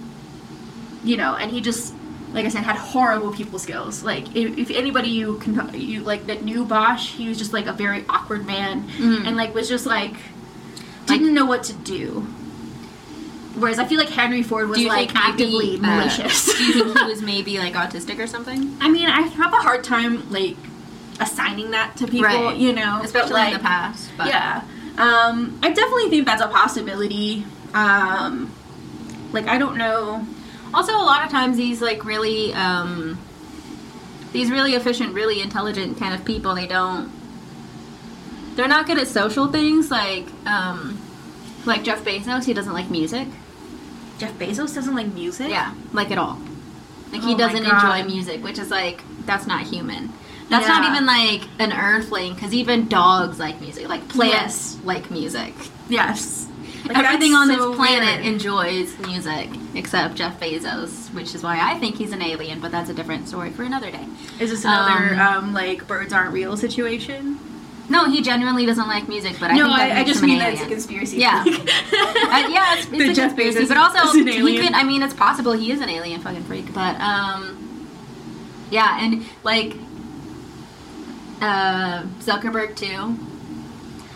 you know, and he just, like I said, had horrible people skills. Like if, if anybody you can you like that knew Bosch, he was just like a very awkward man, Mhm. and like was just like didn't know what to do. Whereas I feel like Henry Ford was like actively maybe, uh, malicious. do you think he was maybe like autistic or something? I mean, I have a hard time like assigning that to people, Right. you know, Especially like, in the past. But yeah. Um, I definitely think that's a possibility. Um, like I don't know. Also, a lot of times these like really, um, these really efficient, really intelligent kind of people, they don't, they're not good at social things. Like, um, like Jeff Bezos, he doesn't like music. Jeff Bezos doesn't like music. Yeah, like at all. Like he Oh doesn't enjoy music, which is like that's not human. That's not even like an earthling, because even dogs like music. Like plants like music. Yes. Like, Everything on so this planet weird. enjoys music except Jeff Bezos, which is why I think he's an alien. But that's a different story for another day. Is this another Um, um, like birds aren't real situation? No, he genuinely doesn't like music, but I no, think that I, I makes just him an mean that it's a conspiracy. Yeah. Uh, yeah, it's, The it's a Jeff conspiracy, Bezos but also is an he could. I mean, it's possible he is an alien fucking freak, but um, yeah, and like uh, Zuckerberg too.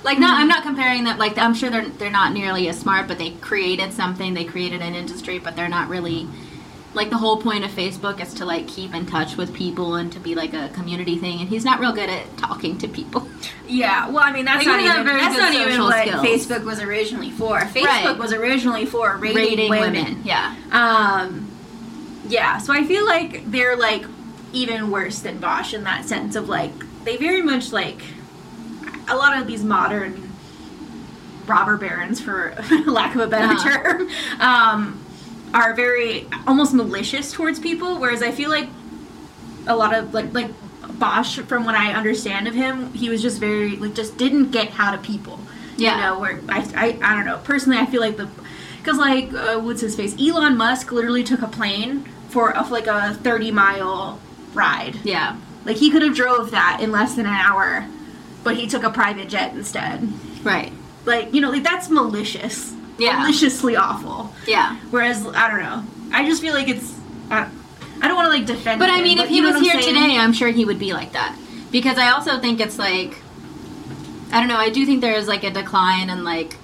Like, not I'm not comparing that. Like, I'm sure they're they're not nearly as smart, but they created something. They created an industry, but they're not really. Like the whole point of Facebook is to like keep in touch with people and to be like a community thing, and he's not real good at talking to people. Yeah, well, I mean that's Like, not even that's not even what skills. Facebook was originally for. Facebook Right. was originally for rating, Rating women. yeah. Um, yeah, so I feel like they're like even worse than Bosch in that sense of like they very much like a lot of these modern robber barons, for lack of a better Uh-huh. term, um, are very almost malicious towards people. Whereas I feel like a lot of like like Bosch, from what I understand of him, he was just very like just didn't get how to people. Yeah. You know, where I I, I don't know. Personally, I feel like the because like uh, what's his face? Elon Musk literally took a plane for a, like a thirty mile ride. Yeah. Like he could have drove that in less than an hour, but he took a private jet instead. Right. Like you know, like that's malicious. Yeah. Maliciously awful. Yeah. Whereas I don't know. I just feel like it's. I, I don't want to like defend. But I him, mean, if he was here saying? today, I'm sure he would be like that. Because I also think it's like, I don't know, I do think there is like a decline in like,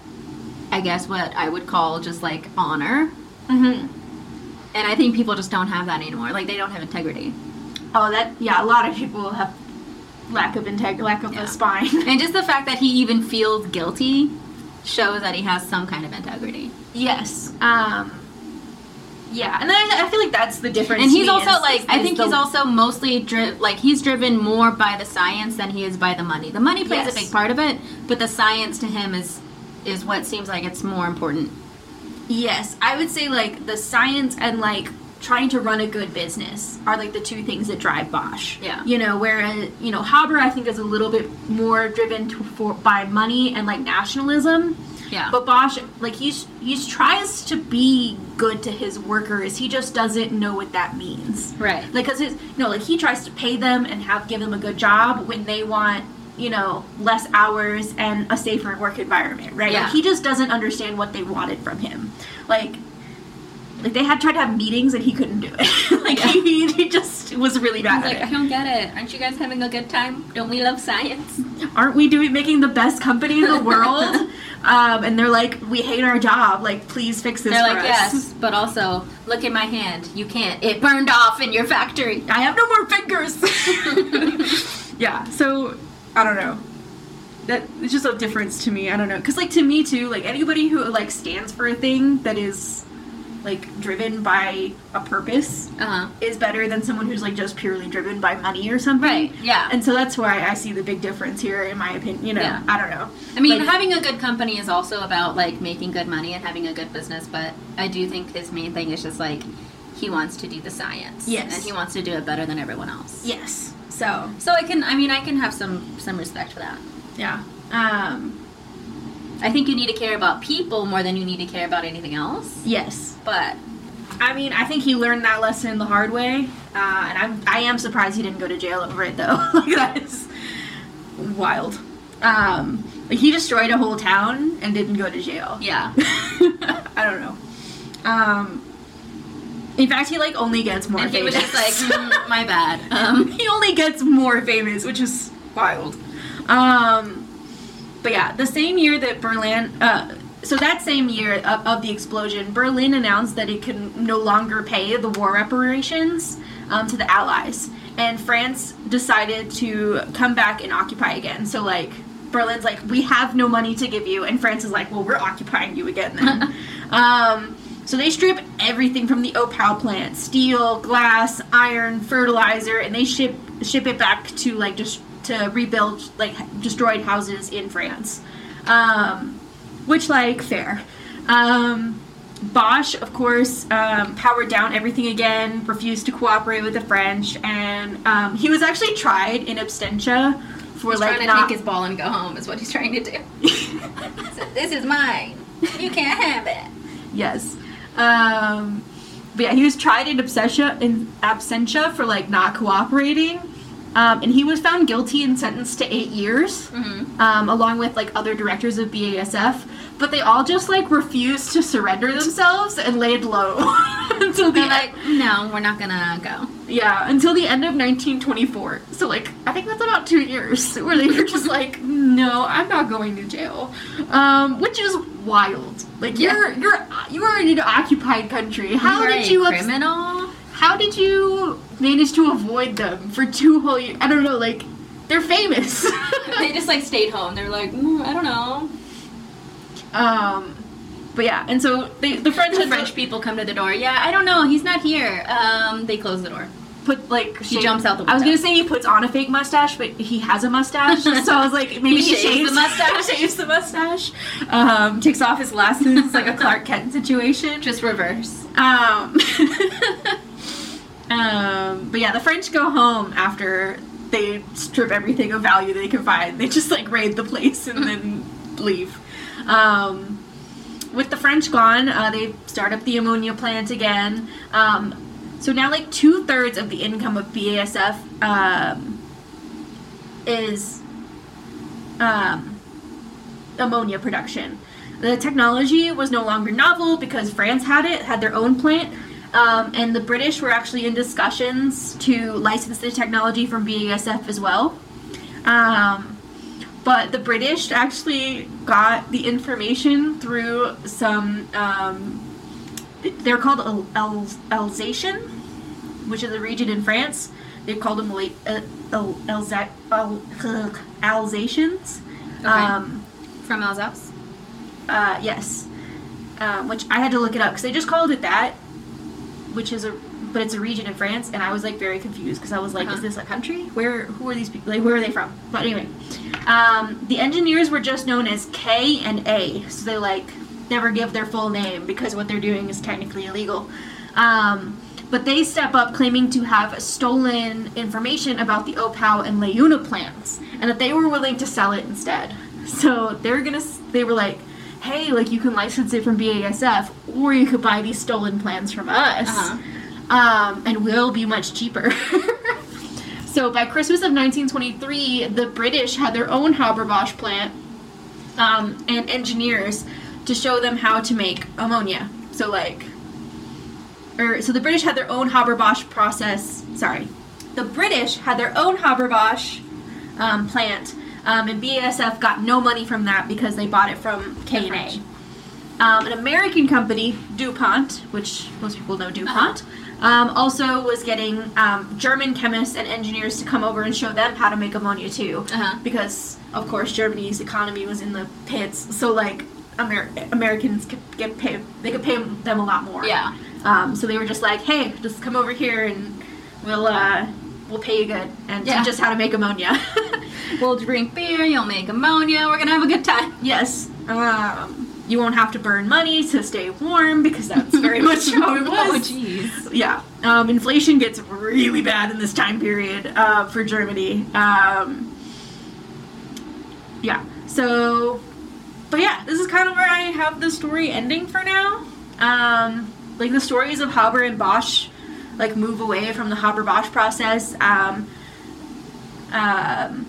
I guess what I would call just like honor. Mm-hmm. And I think people just don't have that anymore. Like, they don't have integrity. Oh, that yeah. A lot of people have lack of integrity, lack of Yeah. a spine. And just the fact that he even feels guilty shows that he has some kind of integrity. yes. Um. Yeah, and I, I feel like that's the difference. And he's also is- like, is- I think the- he's also mostly dri- like he's driven more by the science than he is by the money. The money plays Yes. a big part of it, but the science to him is is what seems like it's more important. Yes, I would say like the science and like trying to run a good business are like the two things that drive Bosch. Yeah. You know, whereas you know Haber I think is a little bit more driven to, for by money and like nationalism. Yeah. But Bosch, like he's he's tries to be good to his workers. He just doesn't know what that means. Right. Like, cause his, you know, like he tries to pay them and have give them a good job when they want, you know, less hours and a safer work environment, right? Yeah. Like he just doesn't understand what they wanted from him. Like, like they had tried to have meetings and he couldn't do it. like he, he just was really bad at it. don't get it. Aren't you guys having a good time? Don't we love science? Aren't we doing making the best company in the world? um, and they're like, we hate our job. Like, please fix this They're for like, us. yes, but also look at my hand. You can't. It burned off in your factory. I have no more fingers. yeah, so I don't know. that it's just a difference to me. I don't know, because like to me too, like anybody who like stands for a thing that is like driven by a purpose Uh huh. is better than someone who's like just purely driven by money or something. Right, yeah. And so that's why I see the big difference here, in my opinion. You know, Yeah. I don't know. I mean, Like- having a good company is also about like making good money and having a good business, but I do think his main thing is just like he wants to do the science. Yes. And he wants to do it better than everyone else. Yes. So So I can I mean I can have some some respect for that. yeah. Um. I think you need to care about people more than you need to care about anything else. Yes. But I mean, I think he learned that lesson the hard way, uh, and I'm I am surprised he didn't go to jail over it though. like that is wild. Um, like he destroyed a whole town and didn't go to jail. yeah. I don't know. Um, in fact, he like only gets more and he famous. was just like, "Mm, my bad. Um, he only gets more famous, which is wild. Um, but yeah, the same year that Berlin, uh, so that same year of, of the explosion, Berlin announced that it could no longer pay the war reparations um, to the Allies, and France decided to come back and occupy again. So like. Berlin's like, we have no money to give you, and France is like, well, we're occupying you again then. um, so they strip everything from the Oppau plant: steel, glass, iron, fertilizer, and they ship ship it back to like just to rebuild like destroyed houses in France. Um, which like fair. Um, Bosch, of course, um, powered down everything again, refused to cooperate with the French, and um, he was actually tried in absentia for he's like trying to not take his ball and go home. Is what he's trying to do. So, this is mine. You can't have it. Yes. Um, but yeah, he was tried in absentia in absentia for like not cooperating, um, and he was found guilty and sentenced to eight years, Mm-hmm. um, along with like other directors of BASF. But they all just like refused to surrender themselves and laid low until the They're like, no, we're not gonna go. yeah until the end of 1924. So like I think that's about two years where they were just like, no, I'm not going to jail, um, which is wild. Like Yeah. you're you're you are in an occupied country. How You're did you criminal? How did you manage to avoid them for two whole years? I don't know. Like they're famous. they just like stayed home. They're like, mm, I don't know. um, but yeah, and so they, the French The French people come to the door. Yeah, I don't know. He's not here. Um, they close the door. put like He jumps out the window. I was gonna say he puts on a fake mustache, but he has a mustache. so I was like, maybe He he, shaves the mustache? shaves the mustache. Um, takes off his glasses. Like a Clark Kent situation. Just reverse. Um, um, but yeah, the French go home after they strip everything of value they can find. They just like raid the place and then leave. Um, with the French gone, uh, they start up the ammonia plant again. Um, so now, like two thirds of the income of BASF um, is um, ammonia production. The technology was no longer novel because France had it, had their own plant, um, and the British were actually in discussions to license the technology from BASF as well. Um, but the British actually got the information through some. Um, they're called Al- Al- Alsatian, which is a region in France. They called them uh, Al- Alsa- Al- ugh, Alsatians. Okay. Um, From Alsace. uh, yes, um, which I had to look it up because they just called it that, which is a but it's a region in France, and I was like very confused because I was like, Uh-huh. is this a country? Where who are these people? Like, where are they from? But anyway, um, the engineers were just known as K and A, so they like never give their full name because what they're doing is technically illegal. Um, but they step up claiming to have stolen information about the Oppau and Leuna plants, and that they were willing to sell it instead. So they're gonna. They were like, "Hey, like you can license it from BASF, or you could buy these stolen plans from us, Uh-huh. um, and we'll be much cheaper." so by Christmas of 1923, the British had their own Haber-Bosch plant um, and engineers to show them how to make ammonia. So like, or so the British had their own Haber-Bosch process. Sorry, the British had their own Haber-Bosch um, plant, um, and BASF got no money from that because they bought it from K and A. Um, an American company, DuPont, which most people know DuPont, Um, also was getting um, German chemists and engineers to come over and show them how to make ammonia too, Uh-huh. because of course Germany's economy was in the pits. So like Amer- Americans could get paid, they could pay them a lot more. Yeah. Um, so they were just like, hey, just come over here and we'll uh, we'll pay you good and Yeah. teach us how to make ammonia. We'll drink beer. You'll make ammonia. We're gonna have a good time. yes. Um, you won't have to burn money to stay warm because that's very much how it was. Oh, jeez. yeah. Um, inflation gets really bad in this time period uh, for Germany. Um, yeah. So, but yeah, this is kind of where I have the story ending for now. Um, like the stories of Haber and Bosch, like move away from the Haber Bosch process. Um, um,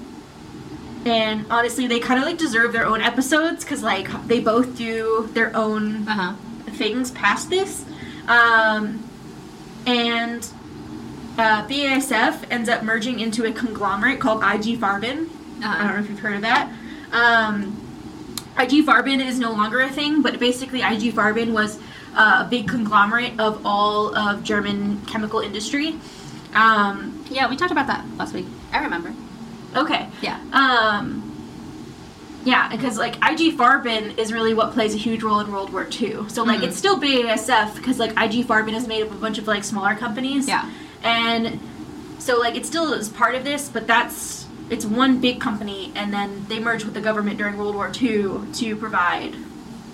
and honestly, they kind of like deserve their own episodes because like they both do their own Uh huh. things past this. Um, and uh, BASF ends up merging into a conglomerate called IG Farben. I don't Uh-huh. know if you've heard of that. Um, IG Farben is no longer a thing, but basically IG Farben was uh, a big conglomerate of all of German chemical industry. Um, Yeah, we talked about that last week. I remember. okay. Yeah. Um, yeah, because like IG Farben is really what plays a huge role in World War II. So like Mhm. it's still BASF because like IG Farben is made up of a bunch of like smaller companies. Yeah. And so like it still is part of this, but that's it's one big company, and then they merged with the government during World War II to provide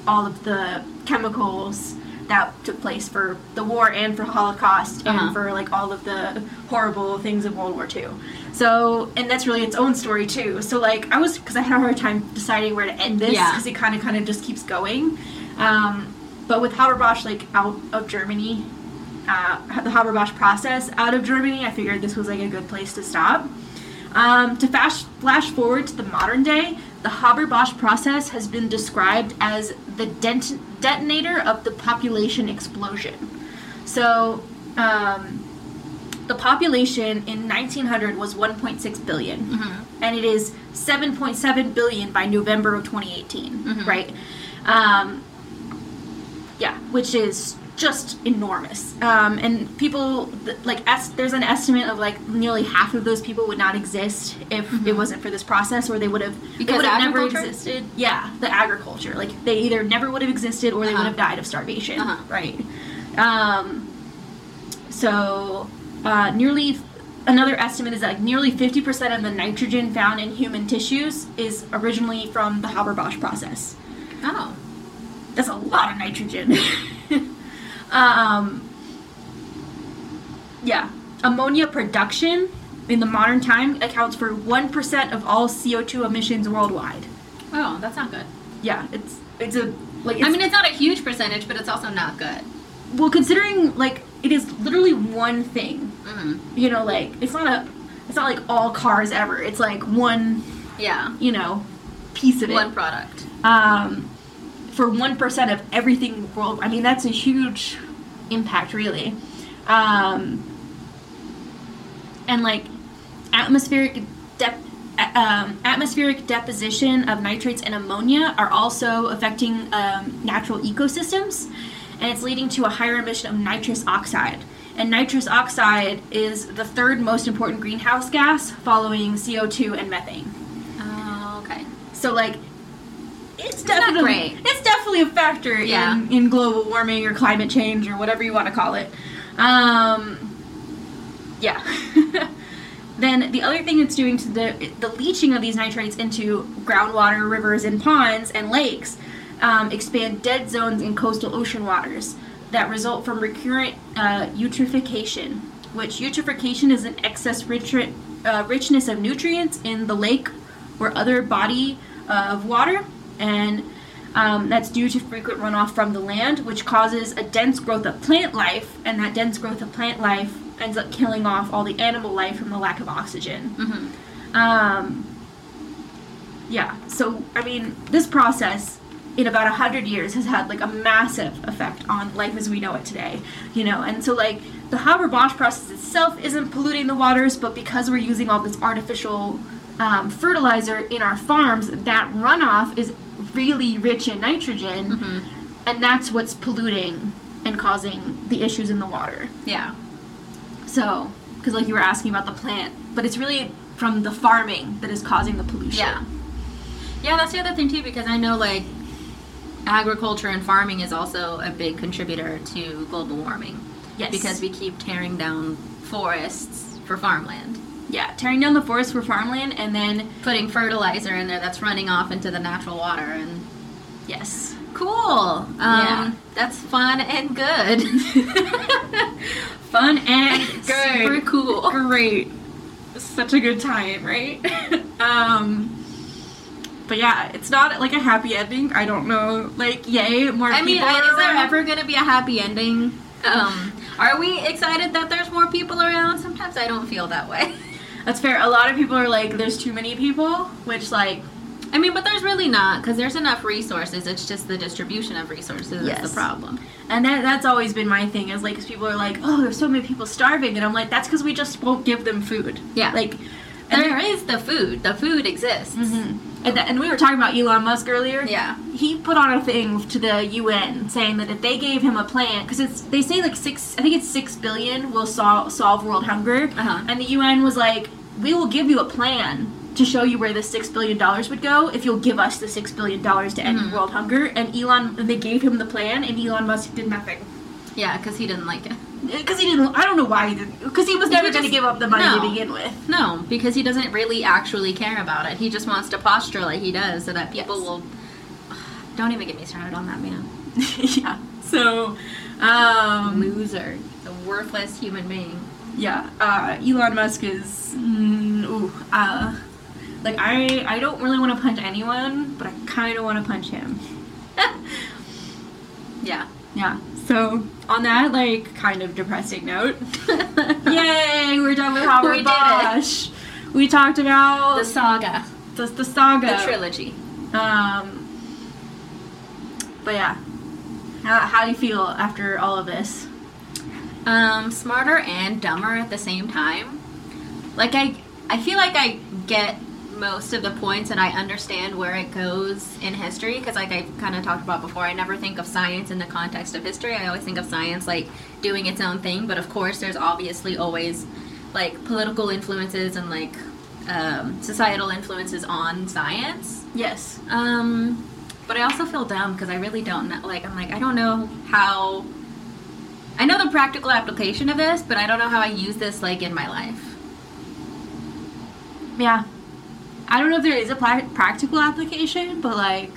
all of the chemicals that took place for the war and for Holocaust Uh-huh. and for like all of the horrible things of World War II. So, and that's really its own story too. So, like, I was because I had a hard time deciding where to end this Yeah. because it kind of kind of just keeps going. Um, but with Haber-Bosch like out of Germany, uh, the Haber-Bosch process out of Germany, I figured this was like a good place to stop. Um, to fast flash forward to the modern day, the Haber-Bosch process has been described as the dent- detonator of the population explosion. So, um, the population in 1900 was 1.6 billion, Mhm. and it is 7.7 billion by November of 2018, Mhm. right? Um, yeah, which is just enormous. Um, and people like es- there's an estimate of like nearly half of those people would not exist if it wasn't for this process, or they would have they Mm-hmm. Because would have never existed. Yeah, the agriculture, like they either never would have existed or they Uh-huh. would have died of starvation. Uh-huh. Right. Um, so uh, nearly another estimate is that like nearly 50% of the nitrogen found in human tissues is originally from the Haber-Bosch process. Oh. That's a lot of nitrogen. um, yeah. Ammonia production in the modern time accounts for 1% of all CO2 emissions worldwide. Oh, that's not good. Yeah, it's it's a like it's, I mean, it's not a huge percentage, but it's also not good. well considering like it is literally one thing. Mm-hmm. You know, like it's not a it's not like all cars ever. It's like one, Yeah. you know, piece of it. One product. um, for one percent of everything in the world. I mean, that's a huge impact, really. Um, and like atmospheric dep- a- um, atmospheric deposition of nitrates and ammonia are also affecting um, natural ecosystems, and it's leading to a higher emission of nitrous oxide. And nitrous oxide is the third most important greenhouse gas, following CO2 and methane. Oh, okay. So like it's definitely it's definitely a factor Yeah. in, in global warming or climate change or whatever you want to call it. Um yeah. then the other thing it's doing to the the leaching of these nitrates into groundwater, rivers and ponds and lakes um, expand dead zones in coastal ocean waters that result from recurrent uh, eutrophication, which eutrophication is an excess uh, richness of nutrients in the lake or other body uh, of water, and um, that's due to frequent runoff from the land, which causes a dense growth of plant life, and that dense growth of plant life ends up killing off all the animal life from the lack of oxygen. Mm-hmm. Um, yeah, so I mean, this process in about a hundred years has had like a massive effect on life as we know it today, you know, and so like the Haber-Bosch process itself isn't polluting the waters, but because we're using all this artificial um, fertilizer in our farms, that runoff is really rich in nitrogen, Mm-hmm. and that's what's polluting and causing the issues in the water. Yeah. So, because like you were asking about the plant, but it's really from the farming that is causing the pollution. Yeah. Yeah, that's the other thing too, because I know like agriculture and farming is also a big contributor to global warming. Yes. Because we keep tearing down forests for farmland. Yeah, tearing down the forest for farmland, and then Putting fertilizer in there that's running off into the natural water and yes, cool. Um, Yeah. That's fun and good. fun and Super good. cool. Great. Such a good time, right? um but yeah, it's not like a happy ending. I don't know. Like, yay, more I mean, people. I- are is there ever going to be a happy ending? Um, are we excited that there's more people around? Sometimes I don't feel that way. That's fair. A lot of people are like, there's too many people, which like I mean, but there's really not because there's enough resources. It's just the distribution of resources Yes. is the problem. And that, that's always been my thing is like, cause people are like, oh, there's so many people starving, and I'm like, that's because we just won't give them food. Yeah. Like, and There is the food. The food exists. Mhm. And, th- and we were talking about Elon Musk earlier. Yeah. He put on a thing to the UN saying that if they gave him a plan, because it's they say like six, I think it's six billion will solve solve world hunger, Uh-huh. and the UN was like, we will give you a plan to show you where the six billion dollars would go if you'll give us the six billion dollars to end Mhm. world hunger. And Elon, they gave him the plan, and Elon Musk did nothing. Yeah, because he didn't like it. Because he didn't. I don't know why he didn't. Because he was never going to give up the money no. to begin with. No, because he doesn't really actually care about it. He just wants to posture like he does so that people Yes. will. Don't even get me started on that man. yeah. So, um, Loser. A worthless human being. Yeah. Uh, Elon Musk is. Mm, ooh. Uh, like I, I don't really want to punch anyone, but I kind of want to punch him. Yeah. Yeah. So on that like kind of depressing note, yay, we're done with Haber We did it. Bosch. We talked about The saga. the, the saga. The trilogy. Um, but yeah, how, how do you feel after all of this? Um, smarter and dumber at the same time. Like I, I feel like I get most of the points and I understand where it goes in history because, like I kind of talked about before, I never think of science in the context of history. I always think of science like doing its own thing. But of course, there's obviously always like political influences and like um, societal influences on science. Yes. Um, but I also feel dumb because I really don't know. Like, I'm like, I don't know how. I know the practical application of this, but I don't know how I use this like in my life. Yeah. I don't know if there is a practical application, but like,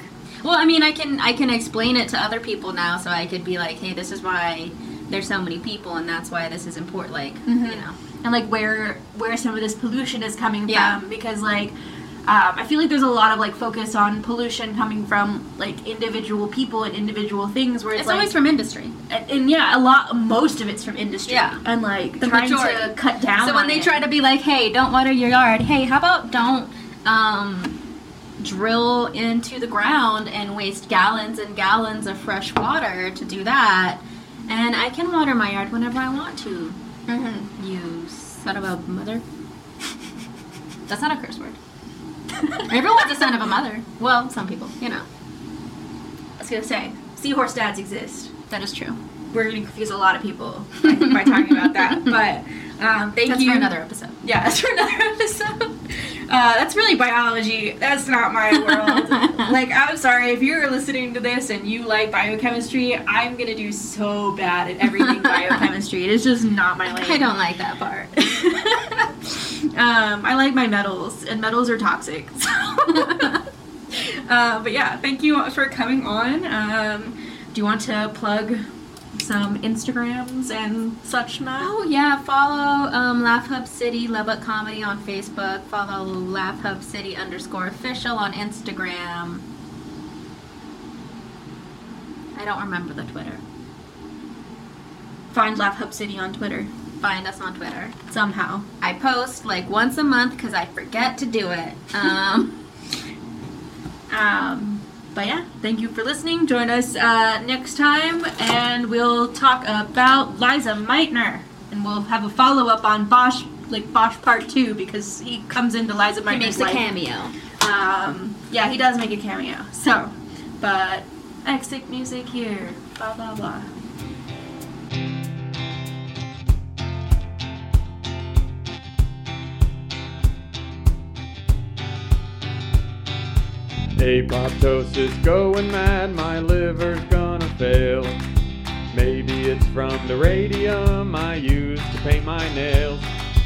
Well, I mean, I can I can explain it to other people now, so I could be like, hey, this is why there's so many people, and that's why this is important. Like, mm-hmm. you know, and like where where some of this pollution is coming Yeah. from, because like. Um, I feel like there's a lot of like focus on pollution coming from like individual people and individual things where it's, it's like always from industry. and, and yeah a lot most of it's from industry Yeah. and like The trying to cut down So when they it. try to be like, hey, don't water your yard. Hey, how about don't um, drill into the ground and waste gallons and gallons of fresh water to do that? And I can water my yard whenever I want to. Mhm. You son of a mother. That's not a curse word. Everyone's a son of a mother. Well, some people, you know. I was gonna say seahorse dads exist That is true. we're gonna confuse a lot of people by, by talking about that but um, thank you. That's you for another episode. yeah that's for another episode uh, that's really biology that's not my world like i'm sorry if you're listening to this and you like biochemistry i'm gonna do so bad at everything biochemistry it is just not my lane I don't like that part. Um, I like my metals, and metals are toxic. So. uh, but yeah, thank you for coming on. Um, do you want to plug some Instagrams and such not? Oh yeah, follow um, Laugh Hub City Love Lubbock Comedy on Facebook. Follow Laugh Hub City underscore official on Instagram. I don't remember the Twitter. Find Laugh Hub City on Twitter Find us on Twitter. somehow. I post like once a month because I forget to do it. Um, Um, but yeah, thank you for listening. Join us uh, next time, and we'll talk about Lise Meitner, and we'll have a follow up on Bosch, like Bosch Part Two, because he comes into Lise he makes a life. cameo. Um, yeah, he does make a cameo. So, but exit music here. Blah blah blah. Apoptosis going mad, my liver's gonna fail. Maybe it's from the radium I use to paint my nails.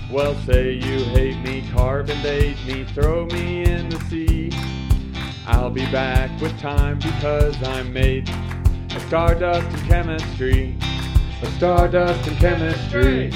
Well, say you hate me, carbon date me, throw me in the sea. I'll be back with time because I'm made of stardust and chemistry. Of stardust and chemistry.